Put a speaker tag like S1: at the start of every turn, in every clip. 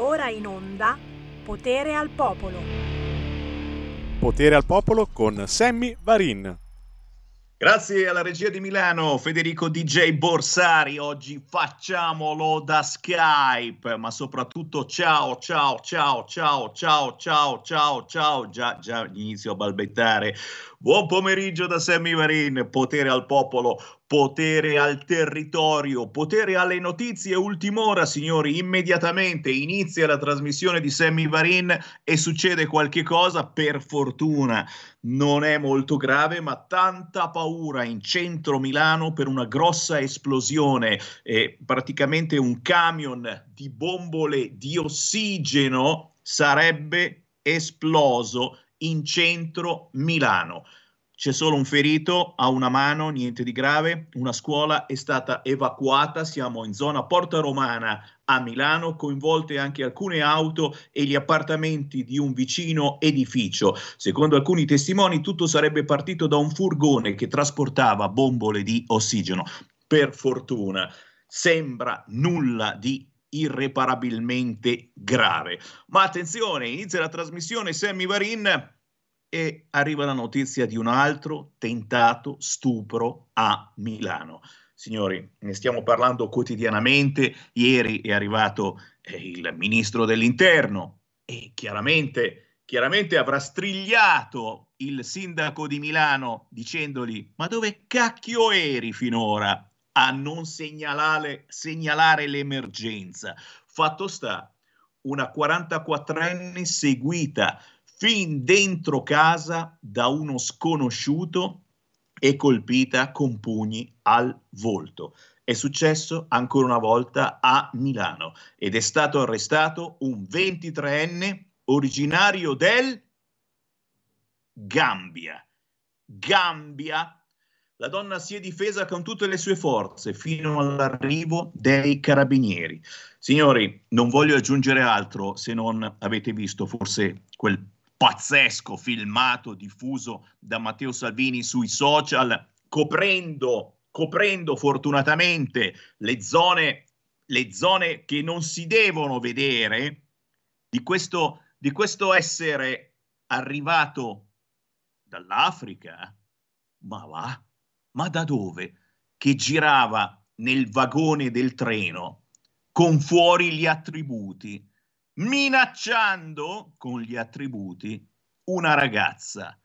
S1: Ora in onda Potere al Popolo.
S2: Potere al Popolo con Sammy Varin.
S3: Grazie alla regia di Milano, Federico DJ Borsari. Oggi facciamolo da Skype, ma soprattutto ciao, ciao, ciao, ciao, ciao, ciao, ciao, ciao. Già, già inizio a balbettare. Buon pomeriggio da Sammy Varin, potere al popolo, potere al territorio, potere alle notizie. Ultima ora, signori, immediatamente inizia la trasmissione di Sammy Varin e succede qualche cosa, per fortuna non è molto grave, ma tanta paura in centro Milano per una grossa esplosione, eh, praticamente un camion di bombole di ossigeno sarebbe esploso in centro Milano. C'è solo un ferito, ha una mano, niente di grave. Una scuola è stata evacuata, siamo in zona Porta Romana a Milano, coinvolte anche alcune auto e gli appartamenti di un vicino edificio. Secondo alcuni testimoni tutto sarebbe partito da un furgone che trasportava bombole di ossigeno. Per fortuna sembra nulla di irreparabilmente grave. Ma attenzione, inizia la trasmissione Sammy Varin e arriva la notizia di un altro tentato stupro a Milano. Signori, ne stiamo parlando quotidianamente. Ieri è arrivato eh, il ministro dell'interno e chiaramente, chiaramente avrà strigliato il sindaco di Milano dicendogli: Ma dove cacchio eri finora? a non segnalare, segnalare l'emergenza. Fatto sta, una 44enne seguita fin dentro casa da uno sconosciuto e colpita con pugni al volto. È successo ancora una volta a Milano ed è stato arrestato un 23enne originario del Gambia. Gambia la donna si è difesa con tutte le sue forze fino all'arrivo dei carabinieri. Signori, non voglio aggiungere altro se non avete visto forse quel pazzesco filmato diffuso da Matteo Salvini sui social, coprendo, coprendo fortunatamente le zone, le zone che non si devono vedere di questo, di questo essere arrivato dall'Africa. Ma va ma da dove? Che girava nel vagone del treno con fuori gli attributi, minacciando con gli attributi una ragazza.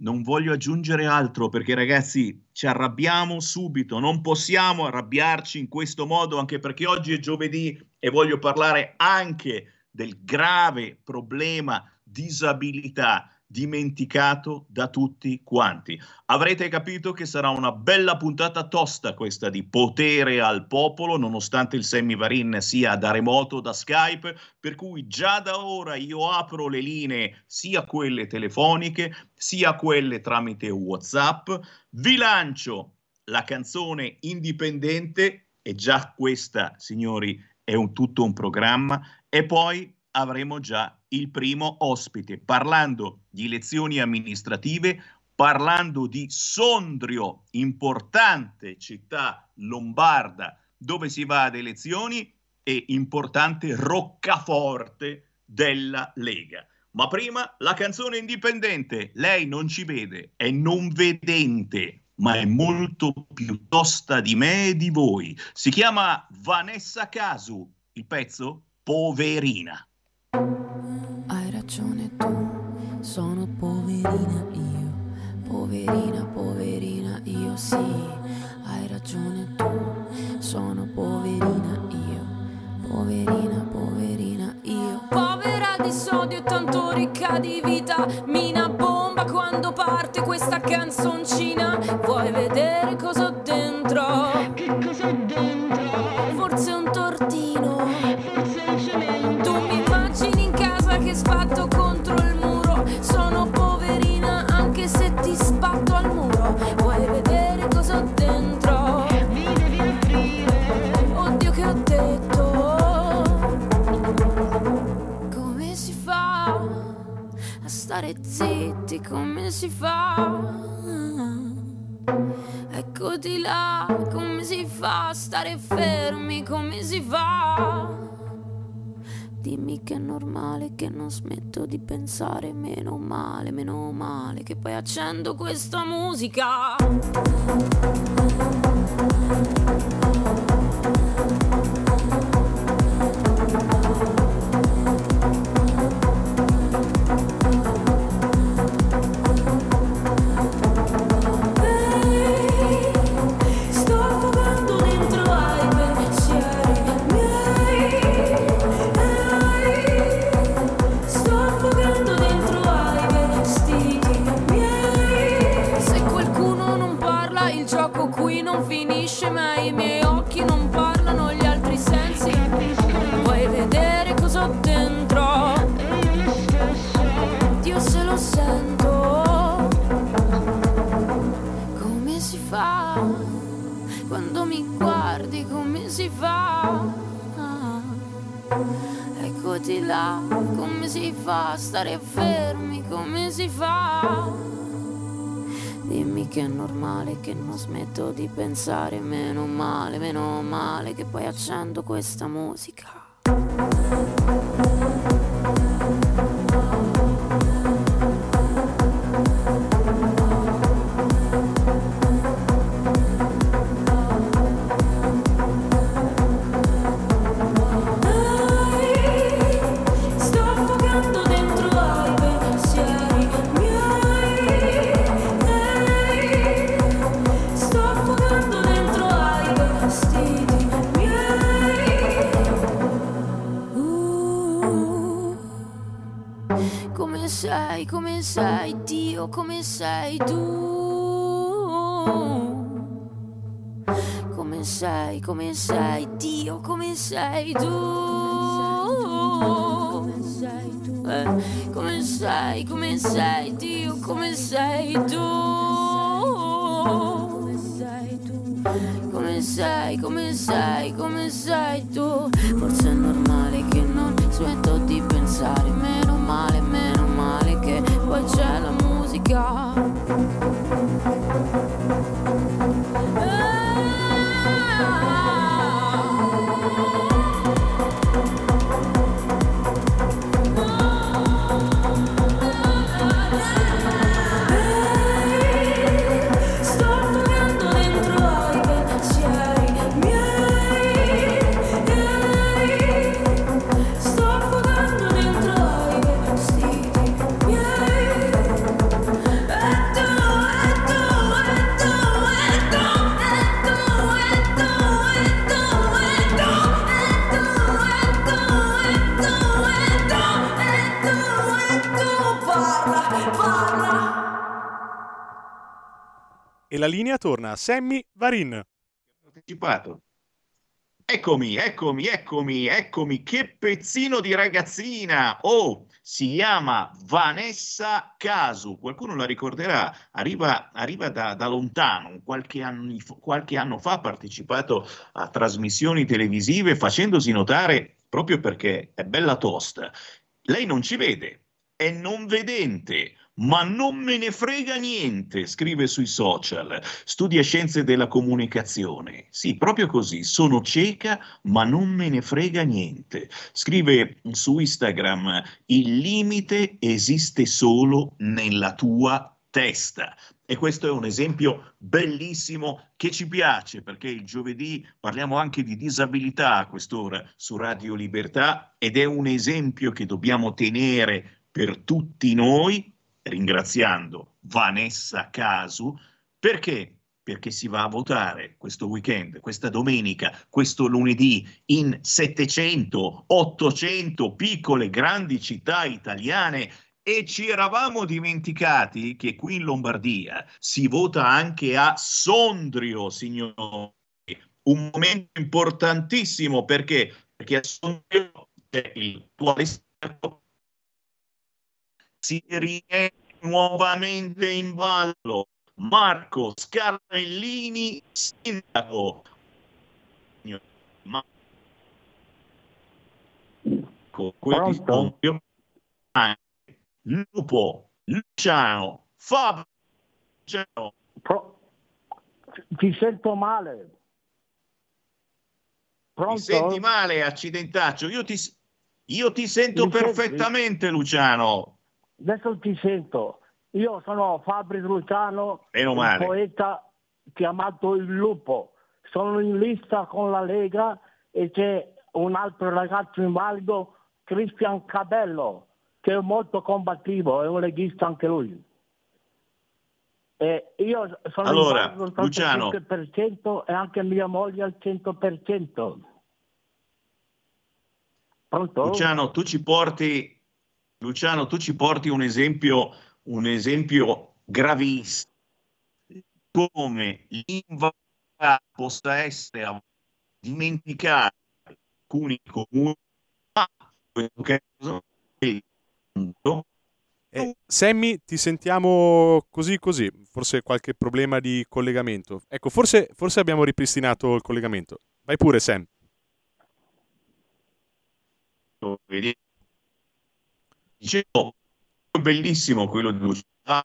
S3: Non voglio aggiungere altro perché ragazzi ci arrabbiamo subito, non possiamo arrabbiarci in questo modo anche perché oggi è giovedì e voglio parlare anche del grave problema disabilità dimenticato da tutti quanti. Avrete capito che sarà una bella puntata tosta questa di potere al popolo, nonostante il semivarin sia da remoto, da Skype, per cui già da ora io apro le linee, sia quelle telefoniche, sia quelle tramite WhatsApp, vi lancio la canzone indipendente e già questa, signori, è un, tutto un programma e poi avremo già il primo ospite, parlando di elezioni amministrative, parlando di Sondrio, importante città lombarda dove si va ad elezioni e importante roccaforte della Lega. Ma prima la canzone indipendente, lei non ci vede, è non vedente, ma è molto più tosta di me e di voi. Si chiama Vanessa Casu, il pezzo Poverina.
S4: Hai ragione tu, sono poverina io, poverina, poverina io sì. Hai ragione tu, sono poverina io, poverina, poverina io. Povera di sodio e tanto ricca di vita, mina bomba quando parte questa canzoncina. Vuoi vedere cosa ho dentro? Che cosa ho dentro? Forse un tortino, zitti? Come si fa? Eccoti là, come si fa stare fermi? Come si fa? Dimmi che è normale, che non smetto di pensare, meno male, meno male, che poi accendo questa musica. Là, come si fa a stare fermi, come si fa? Dimmi che è normale, che non smetto di pensare, meno male, meno male, che poi accendo questa musica. Come sei tu. Come sei, come sei, Dio, come sei tu. Eh, come sei, come sei, Dio, come sei tu. Come sei, come sei, come sei tu. Forse è normale che non smetto di pensare, meno male, meno musica.
S2: Linea torna Sammy Varin.
S3: Anticipato. Eccomi, eccomi, eccomi, eccomi, che pezzino di ragazzina! Oh, si chiama Vanessa Casu, qualcuno la ricorderà, arriva, arriva da, da, lontano, qualche, anni, qualche anno fa ha partecipato a trasmissioni televisive facendosi notare proprio perché è bella tosta. Lei non ci vede, è non vedente, ma non me ne frega niente, scrive sui social, studia scienze della comunicazione. Sì, proprio così, sono cieca, ma non me ne frega niente. Scrive su Instagram, il limite esiste solo nella tua testa. E questo è un esempio bellissimo che ci piace perché il giovedì parliamo anche di disabilità a quest'ora su Radio Libertà ed è un esempio che dobbiamo tenere per tutti noi ringraziando Vanessa Casu, perché? Perché si va a votare questo weekend, questa domenica, questo lunedì in 700, 800 piccole grandi città italiane e ci eravamo dimenticati che qui in Lombardia si vota anche a Sondrio, signori. Un momento importantissimo perché, perché a Sondrio c'è il tuo si riè nuovamente in ballo Marco Scarpellini, sindaco. Marco, questo Lupo, Luciano, Fabio.
S5: Pro... Ti sento male.
S3: Pronto? Ti senti male, accidentaccio. Io ti,
S6: Io ti sento
S5: Mi
S6: perfettamente,
S5: senti?
S6: Luciano.
S5: Adesso ti sento. Io sono Fabri Luciano, un poeta chiamato Il Lupo. Sono in lista con la Lega e c'è un altro ragazzo invalido, Cristian Cabello, che è molto combattivo, è un leghista anche lui. E io sono
S6: Allora,
S5: invalido al
S6: Luciano.
S5: 35% e anche mia moglie al 100%. Pronto?
S6: Luciano, tu ci porti, Luciano, tu ci porti un esempio, un esempio gravissimo come l'invalidità possa essere a- dimenticare alcuni comuni, ma questo caso è.
S2: Eh, Sammy, ti sentiamo così così, forse qualche problema di collegamento. Ecco, forse, forse abbiamo ripristinato il collegamento. Vai pure, Sam.
S6: Vedi? Dicevo, bellissimo quello di Luciano,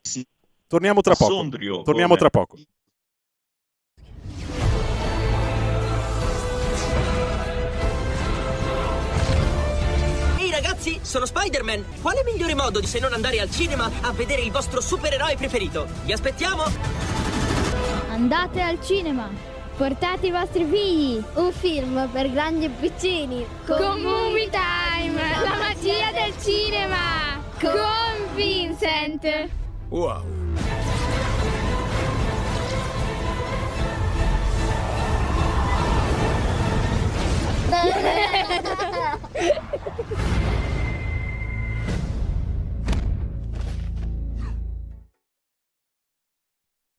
S6: sì,
S2: Torniamo tra poco.
S6: Sondrio,
S2: Torniamo
S6: come-
S2: tra poco.
S7: Ehi ragazzi, sono Spider-Man! Quale migliore modo di se non andare al cinema a vedere il vostro supereroe preferito? Vi aspettiamo!
S8: Andate al cinema. Portate i vostri figli. Un film per grandi e piccini. Con Movie Time, la magia del cinema. Con Vincent.
S3: Wow.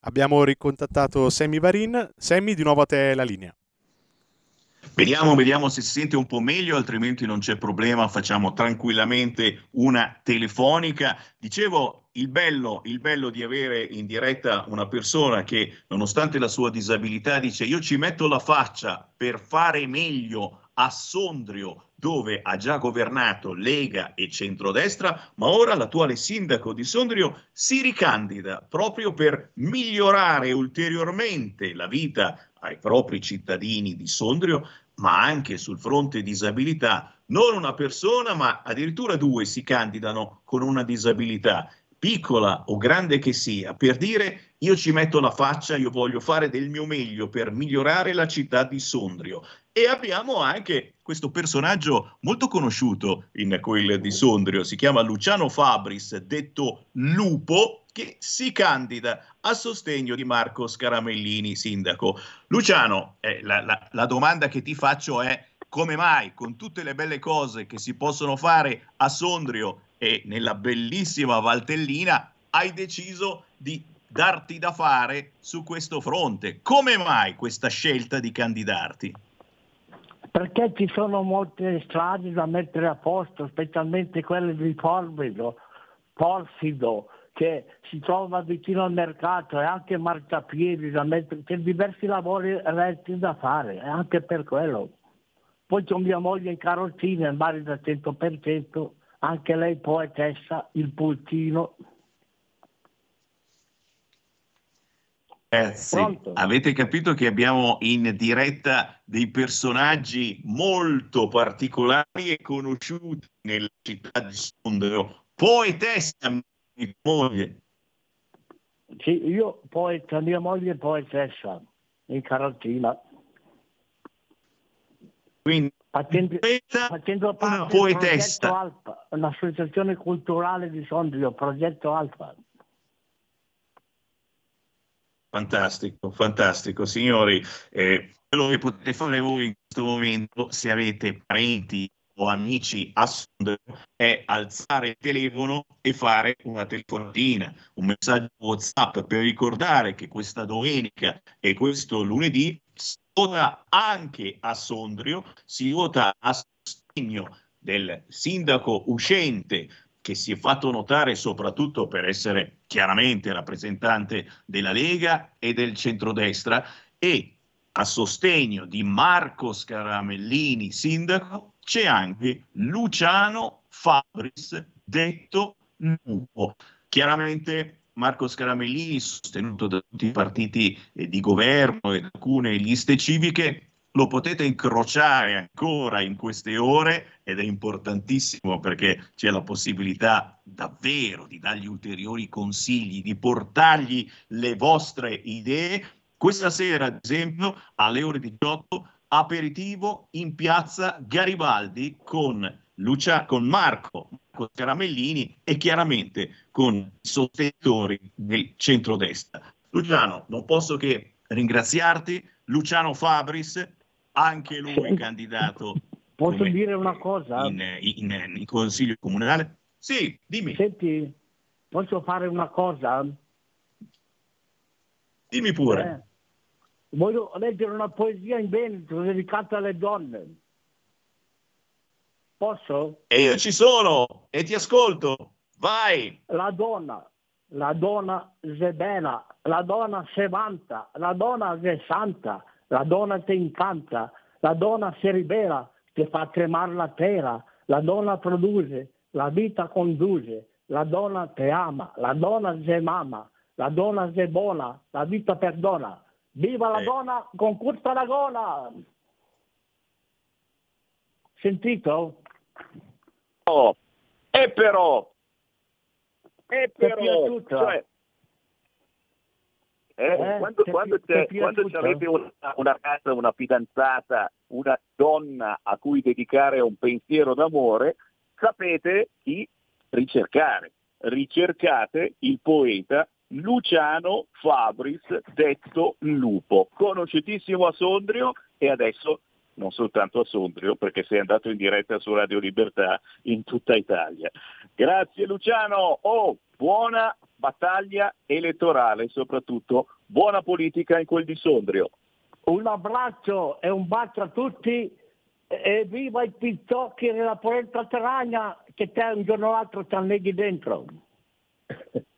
S2: Abbiamo ricontattato Sammy Varin. Sammy, di nuovo a te la linea.
S6: Vediamo, vediamo se si sente un po' meglio, altrimenti non c'è problema, facciamo tranquillamente una telefonica. Dicevo, il bello, il bello di avere in diretta una persona che, nonostante la sua disabilità, dice io ci metto la faccia per fare meglio a Sondrio, dove ha già governato Lega e centrodestra, ma ora l'attuale sindaco di Sondrio si ricandida proprio per migliorare ulteriormente la vita ai propri cittadini di Sondrio, ma anche sul fronte disabilità. Non una persona, ma addirittura due si candidano con una disabilità, piccola o grande che sia, per dire io ci metto la faccia, io voglio fare del mio meglio per migliorare la città di Sondrio. E abbiamo anche questo personaggio molto conosciuto in quel di Sondrio, si chiama Luciano Fabris, detto Lupo, che si candida a sostegno di Marco Scaramellini, sindaco. Luciano, eh, la, la- la domanda che ti faccio è come mai con tutte le belle cose che si possono fare a Sondrio e nella bellissima Valtellina hai deciso di darti da fare su questo fronte? Come mai questa scelta di candidarti?
S5: Perché ci sono molte strade da mettere a posto, specialmente quelle di Porfido, Porfido che si trova vicino al mercato e anche marciapiedi da mettere, c'è diversi lavori retti da fare, anche per quello. Poi c'è mia moglie in carrozzina, è marita al 100%, anche lei poetessa, il pulcino.
S6: Ragazzi,
S5: Pronto?
S6: avete capito che abbiamo in diretta dei personaggi molto particolari e conosciuti nella città di Sondrio. Poetessa, mia moglie.
S5: Sì, io poeta, mia moglie è poetessa, in carrozzina.
S6: Quindi,
S5: Facendo,
S6: poeta,
S5: facendo
S6: una
S5: parte progetto
S6: poetessa.
S5: Alfa, un'associazione culturale di Sondrio, progetto Alfa.
S6: Fantastico, fantastico, signori. eh, quello che potete fare voi in questo momento, se avete parenti o amici a Sondrio, è alzare il telefono e fare una telefonatina, un messaggio WhatsApp per ricordare che questa domenica e questo lunedì si vota anche a Sondrio, si vota a sostegno del sindaco uscente che si è fatto notare soprattutto per essere chiaramente rappresentante della Lega e del centrodestra e a sostegno di Marco Scaramellini, sindaco, c'è anche Luciano Fabris, detto Lupo. Chiaramente Marco Scaramellini, sostenuto da tutti i partiti eh, di governo e da alcune liste civiche, lo potete incrociare ancora in queste ore ed è importantissimo perché c'è la possibilità davvero di dargli ulteriori consigli, di portargli le vostre idee. Questa sera, ad esempio, alle ore 18, aperitivo in piazza Garibaldi con, Lucia, con Marco, Marco Caramellini e chiaramente con i sostenitori del centrodestra. Luciano, non posso che ringraziarti. Luciano Fabris, anche lui candidato.
S5: Posso dire una cosa?
S6: In, in, in, in, consiglio comunale? Sì, dimmi.
S5: Senti, posso fare una cosa?
S6: Dimmi pure.
S5: Eh, voglio leggere una poesia in Veneto dedicata alle donne. Posso?
S6: E io ci sono e ti ascolto. Vai.
S5: La donna, la donna è bella, la donna se vanta, la donna è santa, la donna ti incanta, la donna si ribella, ti fa tremare la terra, la donna produce, la vita conduce, la donna ti ama, la donna è mamma, la donna è buona, la vita perdona. Viva la eh. donna con curta la gola! Sentito?
S3: Oh, e però, e però, cioè, eh, eh, quando, quando, quando avete una, una ragazza, una fidanzata, una donna a cui dedicare un pensiero d'amore, sapete chi ricercare. Ricercate il poeta Luciano Fabris, detto Lupo, conosciutissimo a Sondrio e adesso non soltanto a Sondrio, perché sei andato in diretta su Radio Libertà in tutta Italia. Grazie Luciano, oh, buona battaglia elettorale, soprattutto buona politica in quel di Sondrio.
S5: Un abbraccio e un bacio a tutti e viva il pizzocchi nella polenta terragna che te un giorno o l'altro ti anneghi dentro.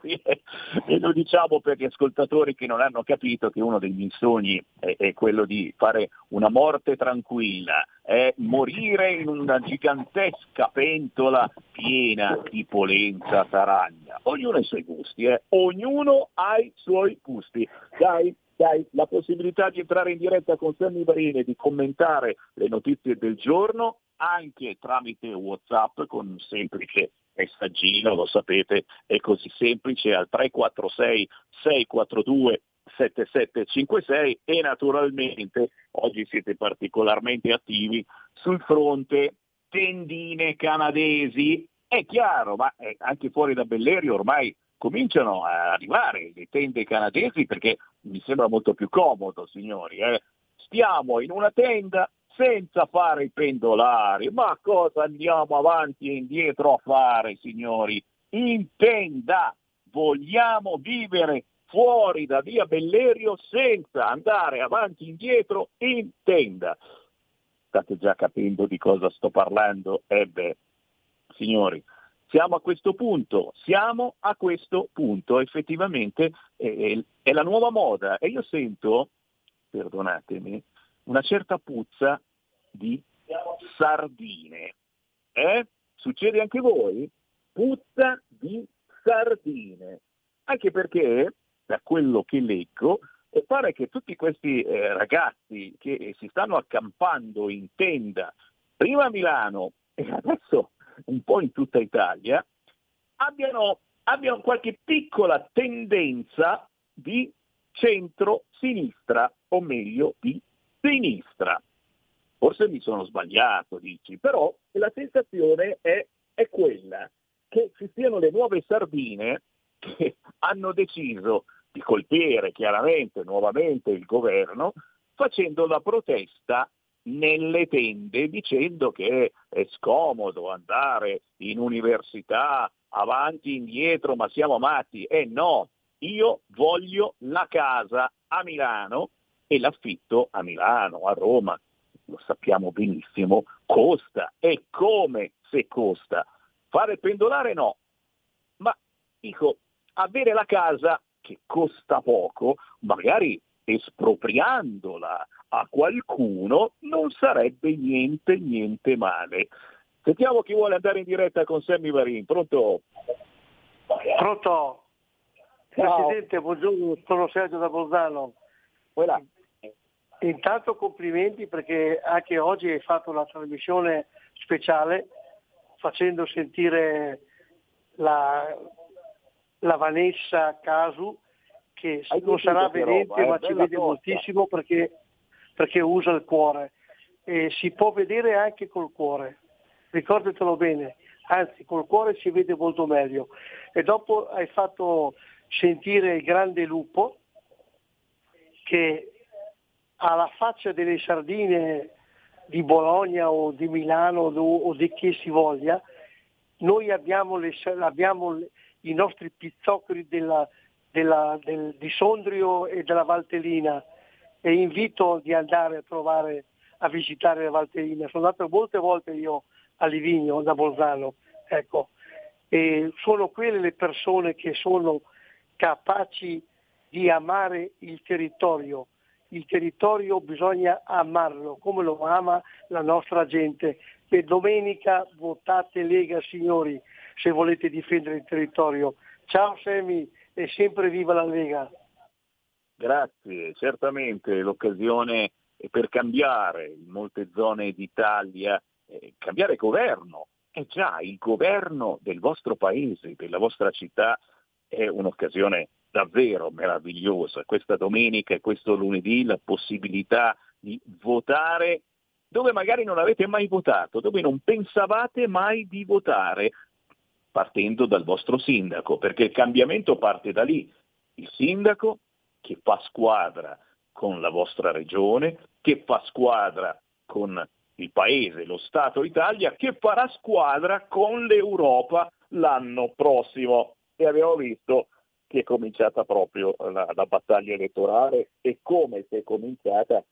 S3: sì, e lo diciamo per gli ascoltatori che non hanno capito che uno dei miei sogni è, è quello di fare una morte tranquilla, è morire in una gigantesca pentola piena di polenza taragna. Ognuno ha i suoi gusti, eh? ognuno ha i suoi gusti. Dai, dai, la possibilità di entrare in diretta con Sammy Varini e di commentare le notizie del giorno anche tramite Whatsapp con un semplice messaggino, lo sapete, è così semplice al 346 642 7756 e naturalmente oggi siete particolarmente attivi sul fronte tendine canadesi. È chiaro, ma anche fuori da Bellerio ormai cominciano a arrivare le tende canadesi perché mi sembra molto più comodo, signori. Eh? Stiamo in una tenda senza fare i pendolari. Ma cosa andiamo avanti e indietro a fare, signori? In tenda! Vogliamo vivere fuori da via Bellerio senza andare avanti e indietro in tenda. State già capendo di cosa sto parlando? Eh beh, signori, siamo a questo punto, siamo a questo punto, effettivamente è, è la nuova moda e io sento, perdonatemi, una certa puzza di sardine. Eh? Succede anche voi? Puzza di sardine. Anche perché, da quello che leggo, pare che tutti questi eh, ragazzi che si stanno accampando in tenda, prima a Milano e adesso un po' in tutta Italia, abbiano, abbiano qualche piccola tendenza di centro-sinistra, o meglio di sinistra. Forse mi sono sbagliato, dici, però la sensazione è, è quella che ci siano le nuove sardine che hanno deciso di colpire chiaramente nuovamente il governo facendo la protesta nelle tende dicendo che è scomodo andare in università avanti e indietro ma siamo matti. Eh no, io voglio la casa a Milano e l'affitto a Milano, a Roma, lo sappiamo benissimo, costa e come se costa. Fare pendolare no, ma dico, avere la casa che costa poco, magari espropriandola a qualcuno, non sarebbe niente, niente male. Sentiamo chi vuole andare in diretta con Sammy Varin. Pronto?
S9: Pronto? Ciao. Presidente, buongiorno, sono Sergio da Bolzano.
S3: Voilà.
S9: Intanto complimenti perché anche oggi hai fatto una trasmissione speciale facendo sentire la, la Vanessa Casu che
S3: Hai
S9: non sarà vedente
S3: roba, eh?
S9: ma ci vede
S3: tosta.
S9: moltissimo perché, perché usa il cuore e si può vedere anche col cuore, ricordatelo bene, anzi col cuore si vede molto meglio. E dopo hai fatto sentire il grande lupo che ha la faccia delle sardine di Bologna o di Milano o di chi si voglia, noi abbiamo, le- abbiamo i nostri pizzoccheri della- della- del- di Sondrio e della Valtellina e invito di andare a trovare, a visitare la Valtellina. Sono andato molte volte io a Livigno, da Bolzano, ecco. E sono quelle le persone che sono capaci di amare il territorio. Il territorio bisogna amarlo come lo ama la nostra gente. E domenica votate Lega signori se volete difendere il territorio. Ciao Semi e sempre viva la Lega.
S3: Grazie, certamente l'occasione è per cambiare in molte zone d'Italia, eh, cambiare governo. E già il governo del vostro paese, della vostra città, è un'occasione davvero meravigliosa. Questa domenica e questo lunedì la possibilità di votare dove magari non avete mai votato, dove non pensavate mai di votare, partendo dal vostro sindaco, perché il cambiamento parte da lì. Il sindaco che fa squadra con la vostra regione, che fa squadra con il paese, lo Stato Italia, che farà squadra con l'Europa l'anno prossimo. E abbiamo visto che è cominciata proprio la, la battaglia elettorale e come si è cominciata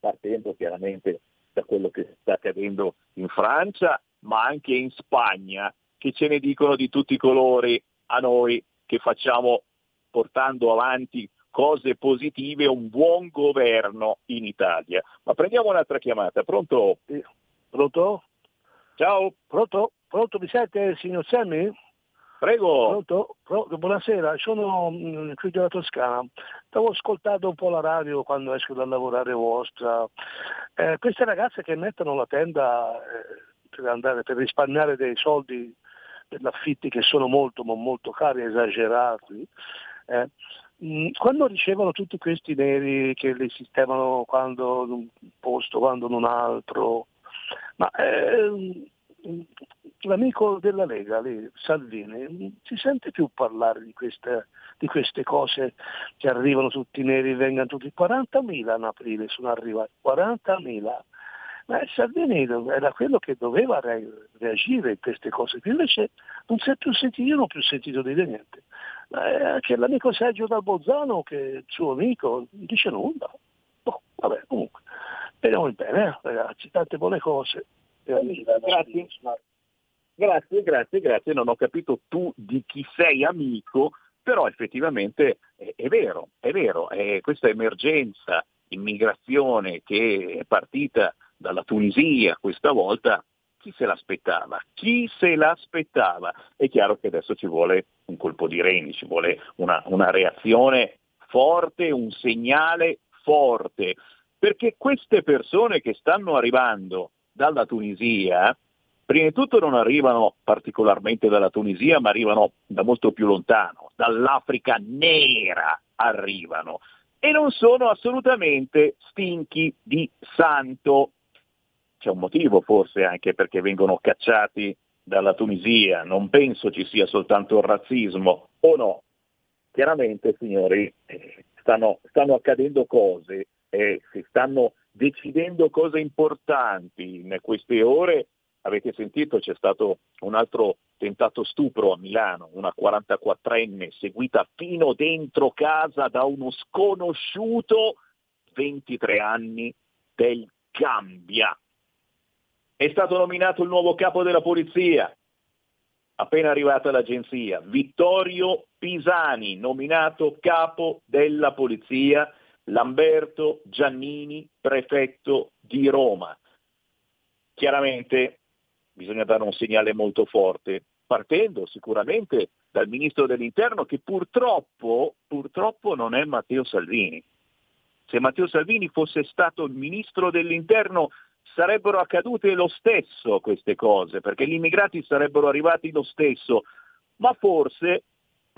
S3: partendo chiaramente da quello che sta accadendo in Francia, ma anche in Spagna, che ce ne dicono di tutti i colori a noi che facciamo portando avanti cose positive, un buon governo in Italia. Ma prendiamo un'altra chiamata, pronto?
S10: Pronto?
S3: Ciao,
S10: Pronto? Pronto, mi sente signor Sammy?
S3: Prego.
S10: Pronto? Buonasera, sono mm, qui della Toscana. Stavo ascoltando un po' la radio quando esco da lavorare vostra. Eh, queste ragazze che mettono la tenda eh, per, andare, per risparmiare dei soldi per l'affitti che sono molto, ma molto cari, esagerati, eh, mm, quando ricevono tutti questi neri che li sistemano quando in un posto, quando in un altro, ma eh, l'amico della Lega, lì, Salvini, si sente più parlare di queste, di queste cose che arrivano tutti neri, vengano tutti 40.000 in aprile sono arrivati, 40.000. Ma Salvini era quello che doveva re- reagire in queste cose, invece non si è più sentito, io non ho più sentito dire niente. Ma è anche l'amico Sergio Dal Bozzano, che è il suo amico, non dice nulla. Boh, vabbè, comunque, speriamo in bene, eh, ragazzi, tante buone cose.
S3: Grazie. Grazie, grazie, grazie. Non ho capito tu di chi sei amico, però effettivamente è, è vero, è vero. È questa emergenza immigrazione che è partita dalla Tunisia questa volta, chi se l'aspettava? Chi se l'aspettava? È chiaro che adesso ci vuole un colpo di reni, ci vuole una, una reazione forte, un segnale forte, perché queste persone che stanno arrivando dalla Tunisia, prima di tutto non arrivano particolarmente dalla Tunisia, ma arrivano da molto più lontano, dall'Africa nera arrivano e non sono assolutamente stinchi di santo. C'è un motivo forse anche perché vengono cacciati dalla Tunisia, non penso ci sia soltanto il razzismo, o no? Chiaramente, signori, eh, stanno, stanno accadendo cose, eh, si stanno decidendo cose importanti in queste ore. Avete sentito, c'è stato un altro tentato stupro a Milano, una 44enne seguita fino dentro casa da uno sconosciuto, 23 anni, del Gambia. È stato nominato il nuovo capo della polizia, appena arrivata l'agenzia, Vittorio Pisani, nominato capo della polizia, Lamberto Giannini, prefetto di Roma. Chiaramente bisogna dare un segnale molto forte, partendo sicuramente dal ministro dell'interno che purtroppo, purtroppo non è Matteo Salvini. se Matteo Salvini fosse stato il ministro dell'interno sarebbero accadute lo stesso queste cose, perché gli immigrati sarebbero arrivati lo stesso, ma forse,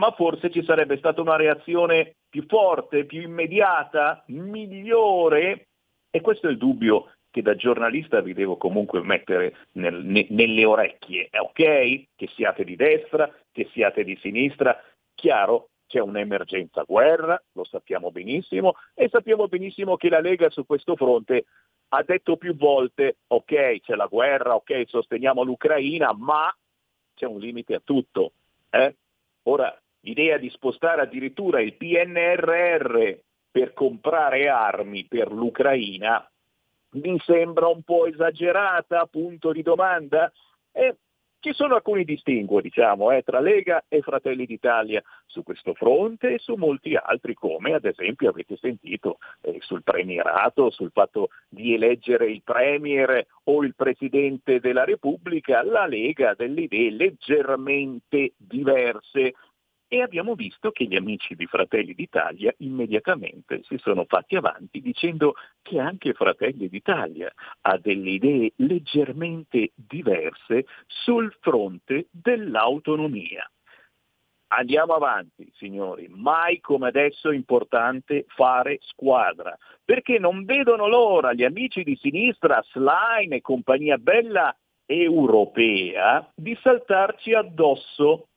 S3: ma forse ci sarebbe stata una reazione più forte, più immediata, migliore, e questo è il dubbio che da giornalista vi devo comunque mettere nel, ne, nelle orecchie, è ok? Che siate di destra, che siate di sinistra, chiaro, c'è un'emergenza guerra, lo sappiamo benissimo, e sappiamo benissimo che la Lega su questo fronte ha detto più volte, ok, c'è la guerra, ok, sosteniamo l'Ucraina, ma c'è un limite a tutto. Eh? Ora, l'idea di spostare addirittura il PNRR per comprare armi per l'Ucraina mi sembra un po' esagerata, punto di domanda. Eh, ci sono alcuni distinguo, diciamo, eh, tra Lega e Fratelli d'Italia su questo fronte e su molti altri, come ad esempio avete sentito eh, sul premierato, sul fatto di eleggere il Premier o il Presidente della Repubblica, la Lega ha delle idee leggermente diverse e abbiamo visto che gli amici di Fratelli d'Italia immediatamente si sono fatti avanti dicendo che anche Fratelli d'Italia ha delle idee leggermente diverse sul fronte dell'autonomia. Andiamo avanti, signori, mai come adesso è importante fare squadra, perché non vedono l'ora gli amici di sinistra, Slime e compagnia bella europea, di saltarci addosso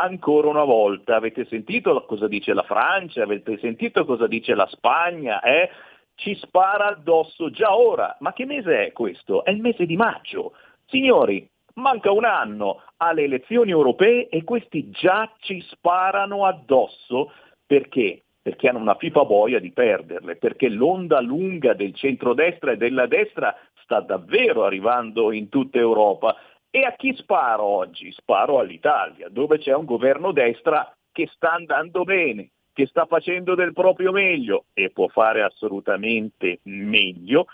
S3: ancora una volta. Avete sentito cosa dice la Francia? Avete sentito cosa dice la Spagna? Eh? Ci spara addosso già ora. Ma che mese è questo? È il mese di maggio. Signori, manca un anno alle elezioni europee e questi già ci sparano addosso perché? Perché hanno una pipa boia di perderle, perché l'onda lunga del centrodestra e della destra sta davvero arrivando in tutta Europa e a chi sparo oggi? Sparo all'Italia, dove c'è un governo destra che sta andando bene, che sta facendo del proprio meglio e può fare assolutamente meglio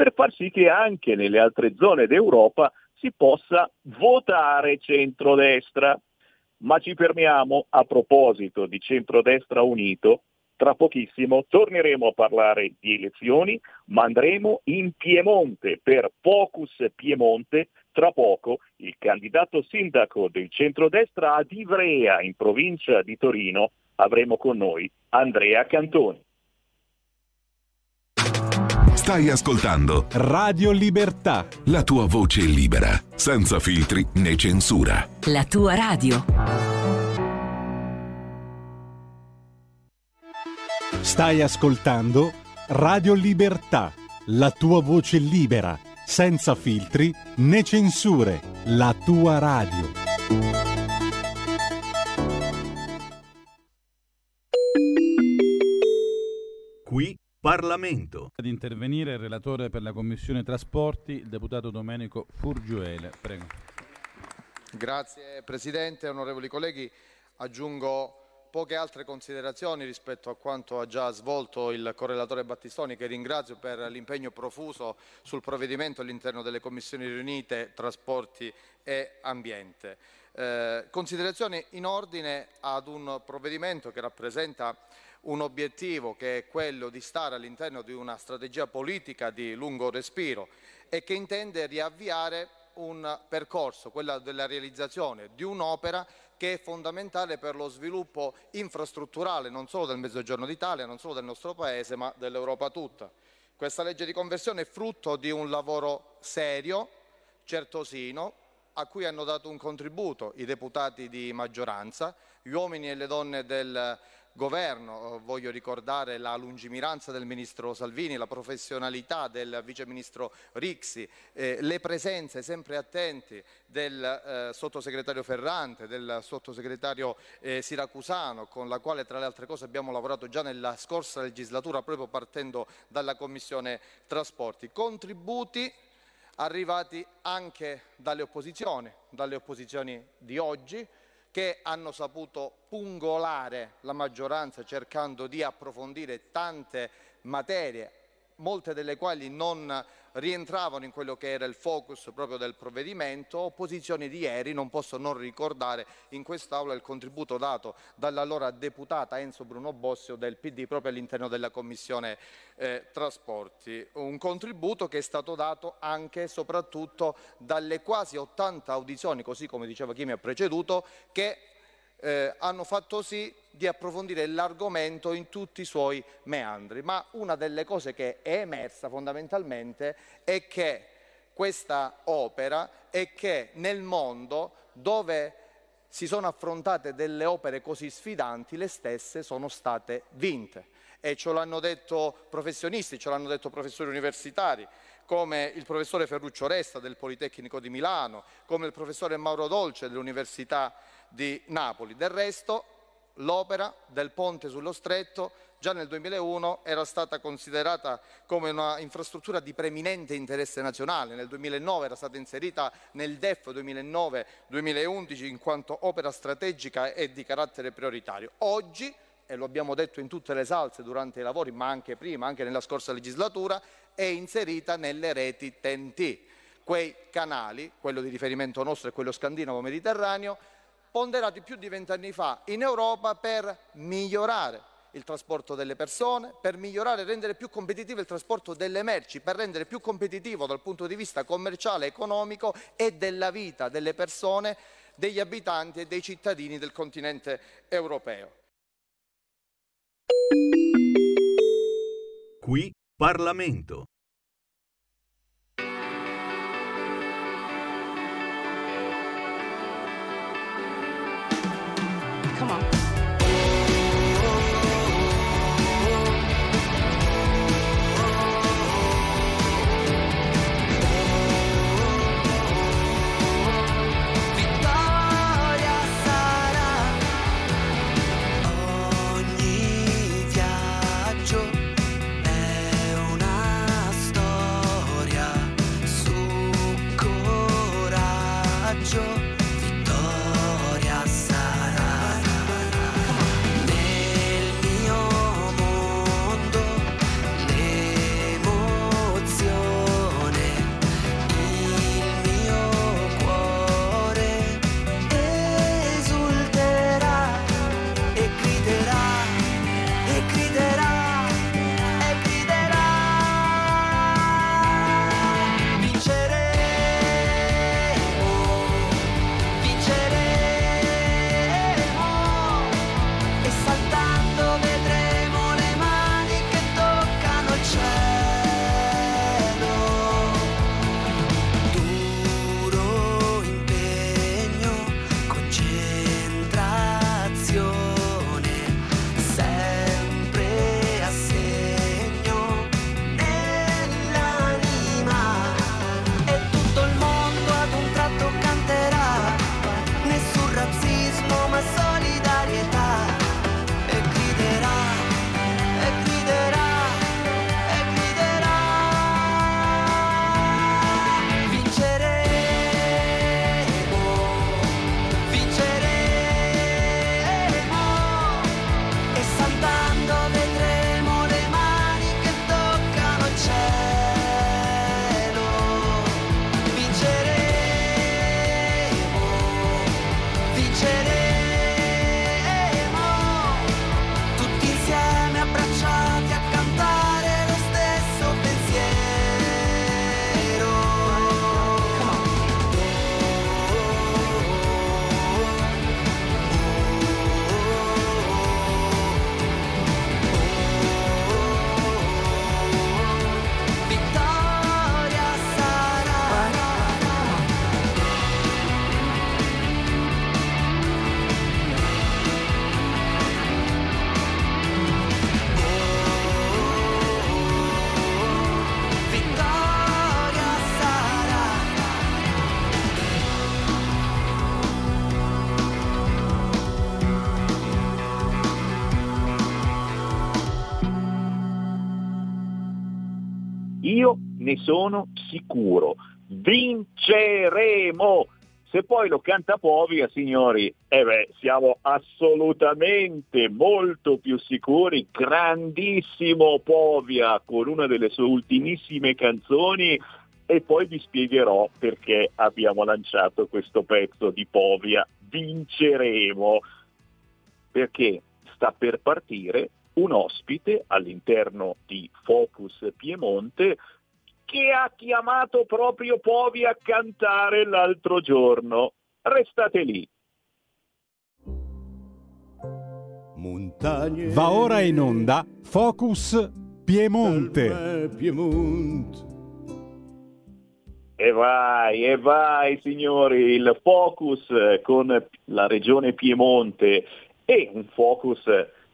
S3: per far sì che anche nelle altre zone d'Europa si possa votare centrodestra. Ma ci fermiamo a proposito di centrodestra unito. Tra pochissimo torneremo a parlare di elezioni, ma andremo in Piemonte per Focus Piemonte tra poco il candidato sindaco del centrodestra ad Ivrea, in provincia di Torino, avremo con noi Andrea Cantoni.
S11: Stai ascoltando Radio Libertà, la tua voce libera, senza filtri né censura.
S12: La tua radio.
S11: Stai ascoltando Radio Libertà, la tua voce libera senza filtri né censure, la tua radio.
S13: Qui Parlamento.
S14: Ad intervenire il relatore per la Commissione Trasporti, il deputato Domenico Furgiuele. Prego.
S15: Grazie Presidente, onorevoli colleghi. Aggiungo poche altre considerazioni rispetto a quanto ha già svolto il correlatore Battistoni, che ringrazio per l'impegno profuso sul provvedimento all'interno delle commissioni riunite trasporti e ambiente. Eh, considerazioni in ordine ad un provvedimento che rappresenta un obiettivo che è quello di stare all'interno di una strategia politica di lungo respiro e che intende riavviare un percorso, quello della realizzazione di un'opera che è fondamentale per lo sviluppo infrastrutturale non solo del Mezzogiorno d'Italia, non solo del nostro Paese, ma dell'Europa tutta. Questa legge di conversione è frutto di un lavoro serio, certosino, a cui hanno dato un contributo i deputati di maggioranza, gli uomini e le donne del governo. Voglio ricordare la lungimiranza del ministro Salvini, la professionalità del vice ministro Rixi, eh, le presenze sempre attenti del eh, sottosegretario Ferrante, del sottosegretario eh, Siracusano, con la quale tra le altre cose abbiamo lavorato già nella scorsa legislatura proprio partendo dalla Commissione Trasporti. Contributi arrivati anche dalle opposizioni, dalle opposizioni di oggi, che hanno saputo pungolare la maggioranza cercando di approfondire tante materie, molte delle quali non rientravano in quello che era il focus proprio del provvedimento, opposizioni di ieri, non posso non ricordare in quest'Aula il contributo dato dall'allora deputata Enzo Bruno Bossio del PD proprio all'interno della Commissione eh, Trasporti, un contributo che è stato dato anche e soprattutto dalle quasi 80 audizioni, così come diceva chi mi ha preceduto, che eh, hanno fatto sì di approfondire l'argomento in tutti i suoi meandri. Ma una delle cose che è emersa fondamentalmente è che questa opera è che nel mondo dove si sono affrontate delle opere così sfidanti, le stesse sono state vinte. E ce l'hanno detto professionisti, ce l'hanno detto professori universitari, come il professore Ferruccio Resta del Politecnico di Milano, come il professore Mauro Dolce dell'Università di Napoli. Del resto l'opera del ponte sullo stretto già nel 2001 era stata considerata come una infrastruttura di preminente interesse nazionale, nel 2009 era stata inserita nel DEF 2009-2011 in quanto opera strategica e di carattere prioritario. Oggi, e lo abbiamo detto in tutte le salse durante i lavori, ma anche prima, anche nella scorsa legislatura, è inserita nelle reti TNT, quei canali, quello di riferimento nostro e quello scandinavo-mediterraneo, ponderati più di vent'anni fa in Europa per migliorare il trasporto delle persone, per migliorare e rendere più competitivo il trasporto delle merci, per rendere più competitivo dal punto di vista commerciale, economico e della vita delle persone, degli abitanti e dei cittadini del continente europeo.
S13: Qui Parlamento.
S3: Ne sono sicuro. Vinceremo! Se poi lo canta Povia, signori, eh beh, siamo assolutamente molto più sicuri. Grandissimo Povia con una delle sue ultimissime canzoni e poi vi spiegherò perché abbiamo lanciato questo pezzo di Povia. Vinceremo perché sta per partire un ospite all'interno di Focus Piemonte che ha chiamato proprio Povi a cantare l'altro giorno. Restate lì.
S11: Montagne. Va ora in onda Focus Piemonte.
S3: Piemonte. E vai, e vai signori, il focus con la regione Piemonte e un focus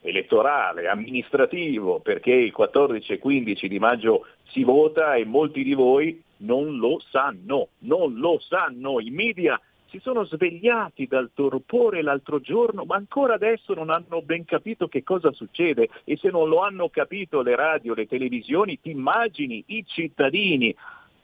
S3: elettorale, amministrativo, perché il 14 e 15 di maggio si vota e molti di voi non lo sanno, non lo sanno. I media si sono svegliati dal torpore l'altro giorno, ma ancora adesso non hanno ben capito che cosa succede e se non lo hanno capito le radio, le televisioni, ti immagini i cittadini.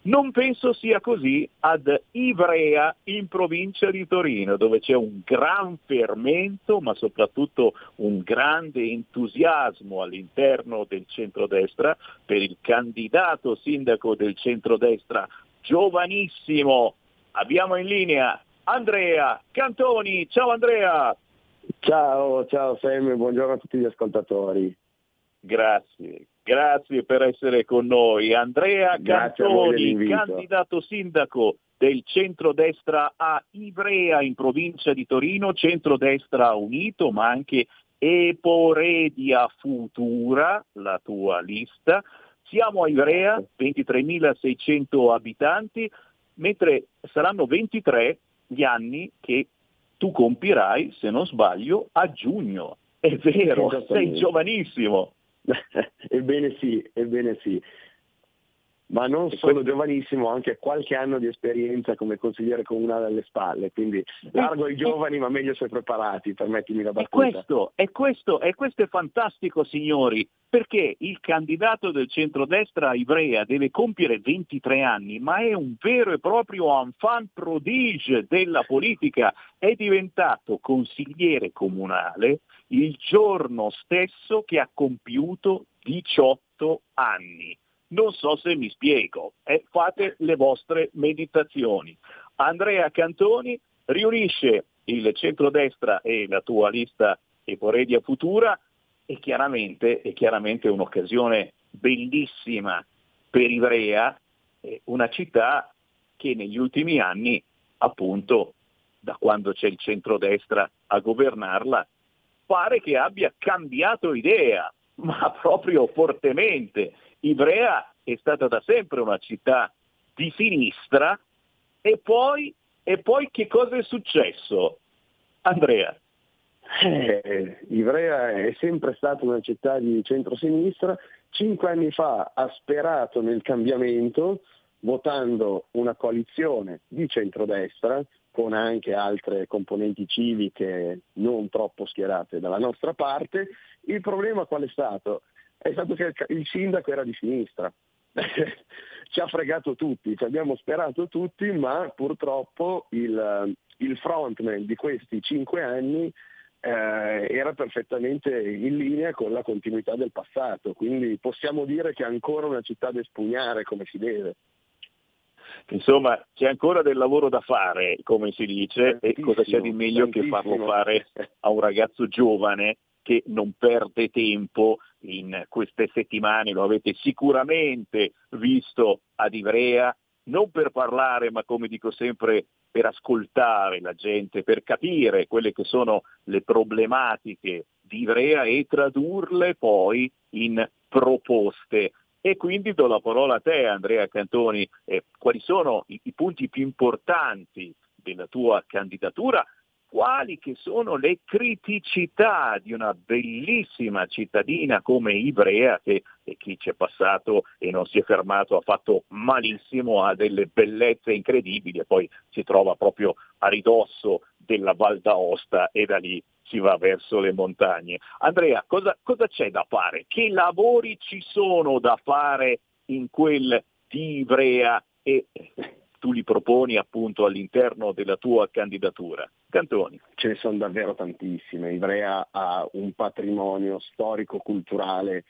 S3: Non penso sia così ad Ivrea in provincia di Torino, dove c'è un gran fermento, ma soprattutto un grande entusiasmo all'interno del centrodestra per il candidato sindaco del centrodestra, giovanissimo. Abbiamo in linea Andrea Cantoni. Ciao Andrea!
S12: Ciao, ciao Sam, buongiorno a tutti gli ascoltatori.
S3: Grazie, grazie per essere con noi. Andrea
S12: Grazie
S3: Cantoni, candidato sindaco del centrodestra a Ivrea in provincia di Torino, centrodestra unito, ma anche Eporedia Futura, la tua lista. Siamo a Ivrea, 23.600 abitanti, mentre saranno 23 gli anni che tu compirai, se non sbaglio, a giugno. È vero, sei giovanissimo.
S12: Ebbene sì, ebbene sì. Ma non solo giovanissimo, anche qualche anno di esperienza come consigliere comunale alle spalle, quindi largo ai giovani ma meglio se preparati, permettimi la
S3: E
S12: battuta.
S3: questo, e questo, e questo è fantastico, signori, perché il candidato del centrodestra Ivrea deve compiere 23 anni, ma è un vero e proprio enfant prodige della politica. È diventato consigliere comunale il giorno stesso che ha compiuto 18 anni. Non so se mi spiego, eh, fate le vostre meditazioni. Andrea Cantoni riunisce il centrodestra e la tua lista Eporedia Futura e chiaramente è chiaramente un'occasione bellissima per Ivrea, eh, una città che negli ultimi anni, appunto, da quando c'è il centrodestra a governarla, pare che abbia cambiato idea, ma proprio fortemente. Ivrea è stata da sempre una città di sinistra e poi, e poi che cosa è successo? Andrea.
S12: Eh, Ivrea è sempre stata una città di centrosinistra, cinque anni fa ha sperato nel cambiamento votando una coalizione di centrodestra con anche altre componenti civiche non troppo schierate dalla nostra parte. Il problema qual è stato? È stato che il sindaco era di sinistra. Ci ha fregato tutti, ci abbiamo sperato tutti, ma purtroppo il, il frontman di questi cinque anni eh, era perfettamente in linea con la continuità del passato, quindi possiamo dire che è ancora una città da espugnare come si deve.
S3: Insomma, c'è ancora del lavoro da fare, come si dice, e cosa c'è di meglio che farlo
S12: tantissimo.
S3: fare a un ragazzo giovane che non perde tempo in queste settimane, lo avete sicuramente visto ad Ivrea, non per parlare, ma come dico sempre, per ascoltare la gente, per capire quelle che sono le problematiche di Ivrea e tradurle poi in proposte. E quindi do la parola a te, Andrea Cantoni, Eh, quali sono i, i punti più importanti della tua candidatura? Quali che sono le criticità di una bellissima cittadina come Ivrea che e chi ci è passato e non si è fermato ha fatto malissimo, ha delle bellezze incredibili e poi si trova proprio a ridosso della Val d'Aosta e da lì si va verso le montagne. Andrea, cosa, cosa c'è da fare? Che lavori ci sono da fare in quel di Ivrea e tu li proponi appunto all'interno della tua candidatura. Cantoni.
S12: Ce ne sono davvero tantissime. Ivrea ha un patrimonio storico-culturale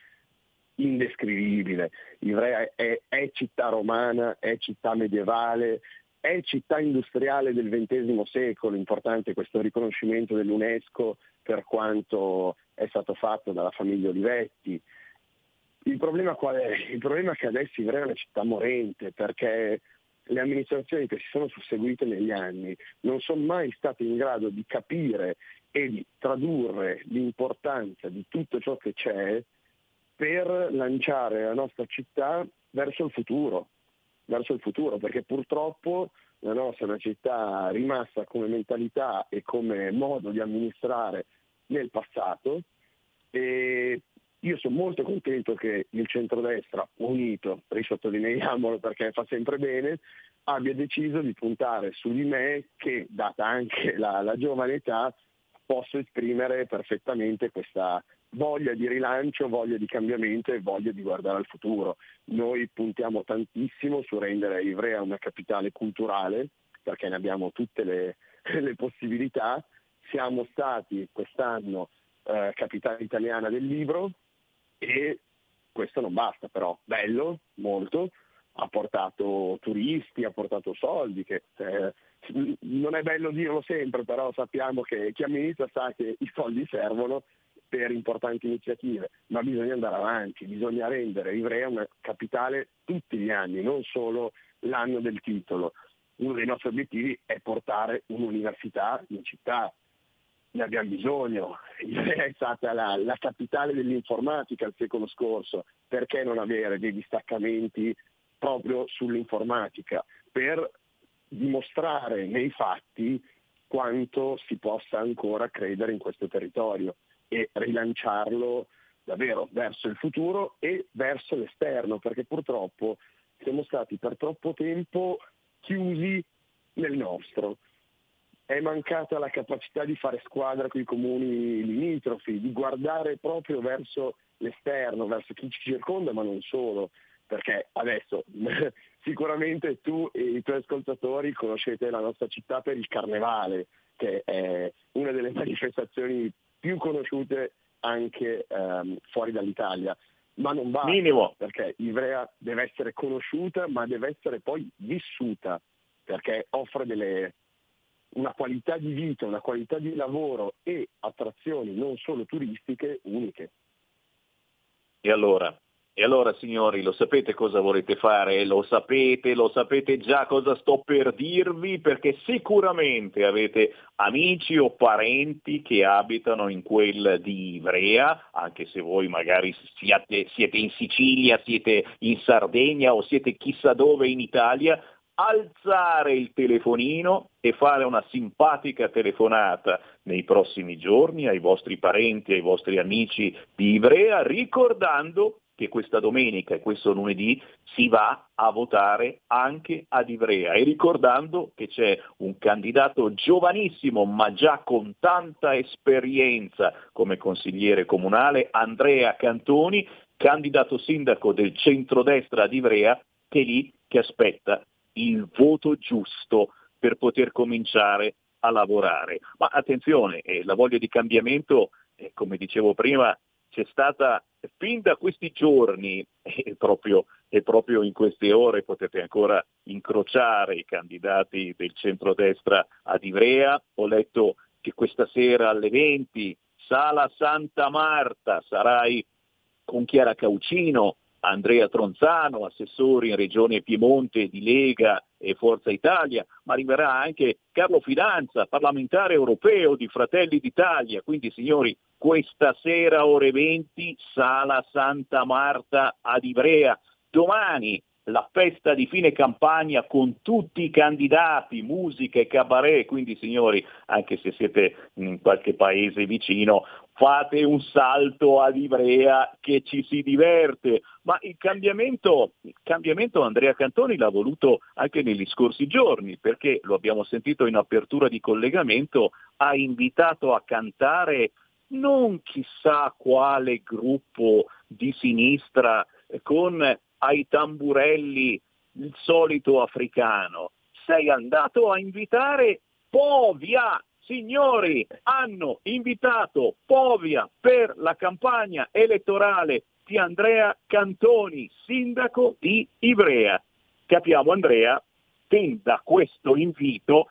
S12: indescrivibile. Ivrea è, è città romana, è città medievale, è città industriale del XX secolo, importante questo riconoscimento dell'UNESCO per quanto è stato fatto dalla famiglia Olivetti. Il problema qual è? Il problema è che adesso Ivrea è una città morente perché le amministrazioni che si sono susseguite negli anni non sono mai state in grado di capire e di tradurre l'importanza di tutto ciò che c'è per lanciare la nostra città verso il futuro, verso il futuro, perché purtroppo la nostra è una città rimasta come mentalità e come modo di amministrare nel passato e io sono molto contento che il centrodestra unito, risottolineiamolo perché fa sempre bene, abbia deciso di puntare su di me che, data anche la, la giovane età, posso esprimere perfettamente questa voglia di rilancio, voglia di cambiamento e voglia di guardare al futuro. Noi puntiamo tantissimo su rendere Ivrea una capitale culturale, perché ne abbiamo tutte le, le possibilità. Siamo stati quest'anno eh, capitale italiana del libro, e questo non basta però, bello, molto, ha portato turisti, ha portato soldi, che eh, non è bello dirlo sempre, però sappiamo che chi amministra sa che i soldi servono per importanti iniziative, ma bisogna andare avanti, bisogna rendere Ivrea una capitale tutti gli anni, non solo l'anno del titolo. Uno dei nostri obiettivi è portare un'università in città, ne abbiamo bisogno. È stata la, la, capitale dell'informatica il secolo scorso, perché non avere dei distaccamenti proprio sull'informatica? Per dimostrare nei fatti quanto si possa ancora credere in questo territorio e rilanciarlo davvero verso il futuro e verso l'esterno, perché purtroppo siamo stati per troppo tempo chiusi nel nostro è mancata la capacità di fare squadra con i comuni limitrofi, di guardare proprio verso l'esterno, verso chi ci circonda, ma non solo, perché adesso sicuramente tu e i tuoi ascoltatori conoscete la nostra città per il carnevale, che è una delle manifestazioni più conosciute anche ehm, fuori dall'Italia. Ma non basta,
S3: Minimo.
S12: perché Ivrea deve essere conosciuta, ma deve essere poi vissuta, perché offre delle, una qualità di vita, una qualità di lavoro e attrazioni non solo turistiche uniche.
S3: E allora? E allora signori, lo sapete cosa volete fare? Lo sapete, lo sapete già cosa sto per dirvi perché sicuramente avete amici o parenti che abitano in quel di Ivrea, anche se voi magari siete, siete in Sicilia, siete in Sardegna o siete chissà dove in Italia, alzare il telefonino e fare una simpatica telefonata nei prossimi giorni ai vostri parenti, ai vostri amici di Ivrea, ricordando che questa domenica e questo lunedì si va a votare anche ad Ivrea e ricordando che c'è un candidato giovanissimo ma già con tanta esperienza come consigliere comunale, Andrea Cantoni, candidato sindaco del centrodestra ad Ivrea, che lì che aspetta il voto giusto per poter cominciare a lavorare. Ma attenzione, eh, la voglia di cambiamento, eh, come dicevo prima, c'è stata fin da questi giorni e proprio, e proprio in queste ore potete ancora incrociare i candidati del centrodestra ad Ivrea. Ho letto che questa sera alle 20, Sala Santa Marta, sarai con Chiara Caucino, Andrea Tronzano, assessore in Regione Piemonte di Lega e Forza Italia, ma arriverà anche Carlo Fidanza, parlamentare europeo di Fratelli d'Italia. Quindi signori, questa sera ore 20, Sala Santa Marta ad Ivrea. Domani la festa di fine campagna con tutti i candidati, musica e cabaret, quindi signori, anche se siete in qualche paese vicino, fate un salto ad Ivrea che ci si diverte. Ma il cambiamento, il cambiamento Andrea Cantoni l'ha voluto anche negli scorsi giorni, perché lo abbiamo sentito in apertura di collegamento, ha invitato a cantare non chissà quale gruppo di sinistra con ai tamburelli il solito africano, sei andato a invitare Povia. Signori, hanno invitato Povia per la campagna elettorale di Andrea Cantoni, sindaco di Ivrea. Capiamo Andrea, tenta questo invito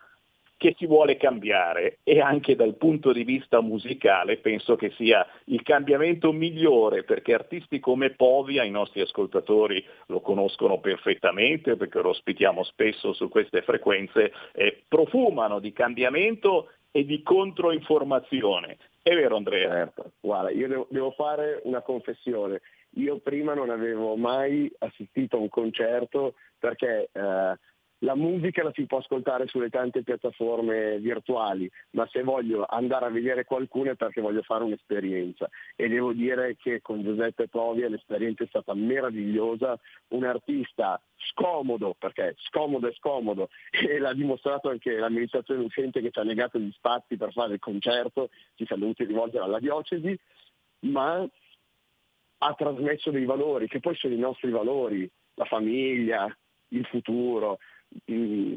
S3: che si vuole cambiare e anche dal punto di vista musicale penso che sia il cambiamento migliore perché artisti come Povia i nostri ascoltatori lo conoscono perfettamente perché lo ospitiamo spesso su queste frequenze eh, profumano di cambiamento e di controinformazione. È vero Andrea?
S12: Certo, guarda, io devo, devo fare una confessione. Io prima non avevo mai assistito a un concerto perché eh, la musica la si può ascoltare sulle tante piattaforme virtuali, ma se voglio andare a vedere qualcuno è perché voglio fare un'esperienza. E devo dire che con Giuseppe Povia l'esperienza è stata meravigliosa, un artista scomodo, perché scomodo è scomodo, e l'ha dimostrato anche l'amministrazione uscente che ci ha negato gli spazi per fare il concerto, ci siamo dovuti rivolgere alla diocesi, ma ha trasmesso dei valori, che poi sono i nostri valori, la famiglia, il futuro, mh,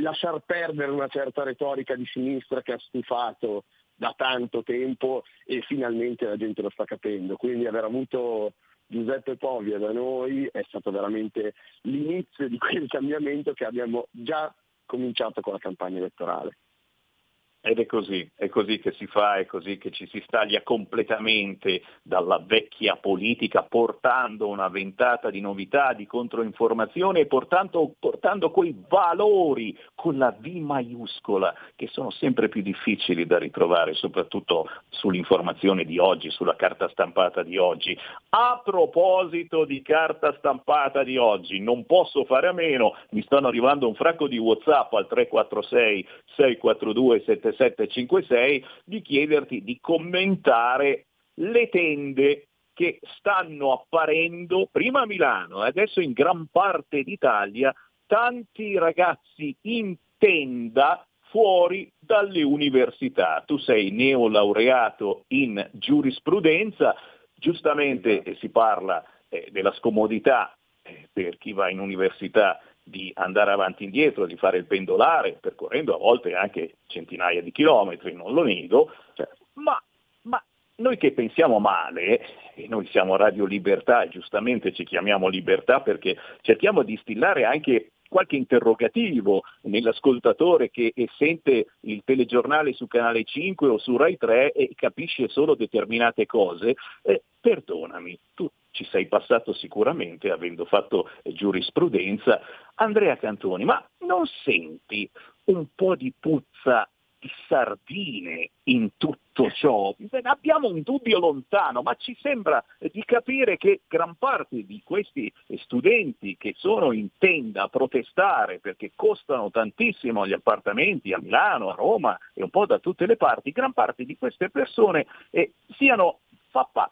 S12: lasciar perdere una certa retorica di sinistra che ha stufato da tanto tempo e finalmente la gente lo sta capendo. Quindi aver avuto Giuseppe Povia da noi è stato veramente l'inizio di quel cambiamento che abbiamo già cominciato con la campagna elettorale.
S3: Ed è così, è così che si fa, è così che ci si staglia completamente dalla vecchia politica portando una ventata di novità, di controinformazione e portando, portando quei valori con la V maiuscola che sono sempre più difficili da ritrovare, soprattutto sull'informazione di oggi, sulla carta stampata di oggi. A proposito di carta stampata di oggi, non posso fare a meno, mi stanno arrivando un fracco di Whatsapp al 346 642 7756 di chiederti di commentare le tende che stanno apparendo prima a Milano e adesso in gran parte d'Italia tanti ragazzi in tenda fuori dalle università. Tu sei neolaureato in giurisprudenza, giustamente eh, si parla eh, della scomodità eh, per chi va in università di andare avanti e indietro, di fare il pendolare, percorrendo a volte anche centinaia di chilometri, non lo nego, cioè, ma, ma, noi che pensiamo male, e noi siamo Radio Libertà giustamente ci chiamiamo Libertà perché cerchiamo di instillare anche qualche interrogativo nell'ascoltatore che sente il telegiornale su Canale 5 o su Rai 3 e capisce solo determinate cose, eh, perdonami, tu ci sei passato sicuramente avendo fatto giurisprudenza. Andrea Cantoni, ma non senti un po' di puzza di sardine in tutto ciò. Abbiamo un dubbio lontano, ma ci sembra di capire che gran parte di questi studenti che sono in tenda a protestare perché costano tantissimo gli appartamenti a Milano, a Roma e un po' da tutte le parti, gran parte di queste persone eh, siano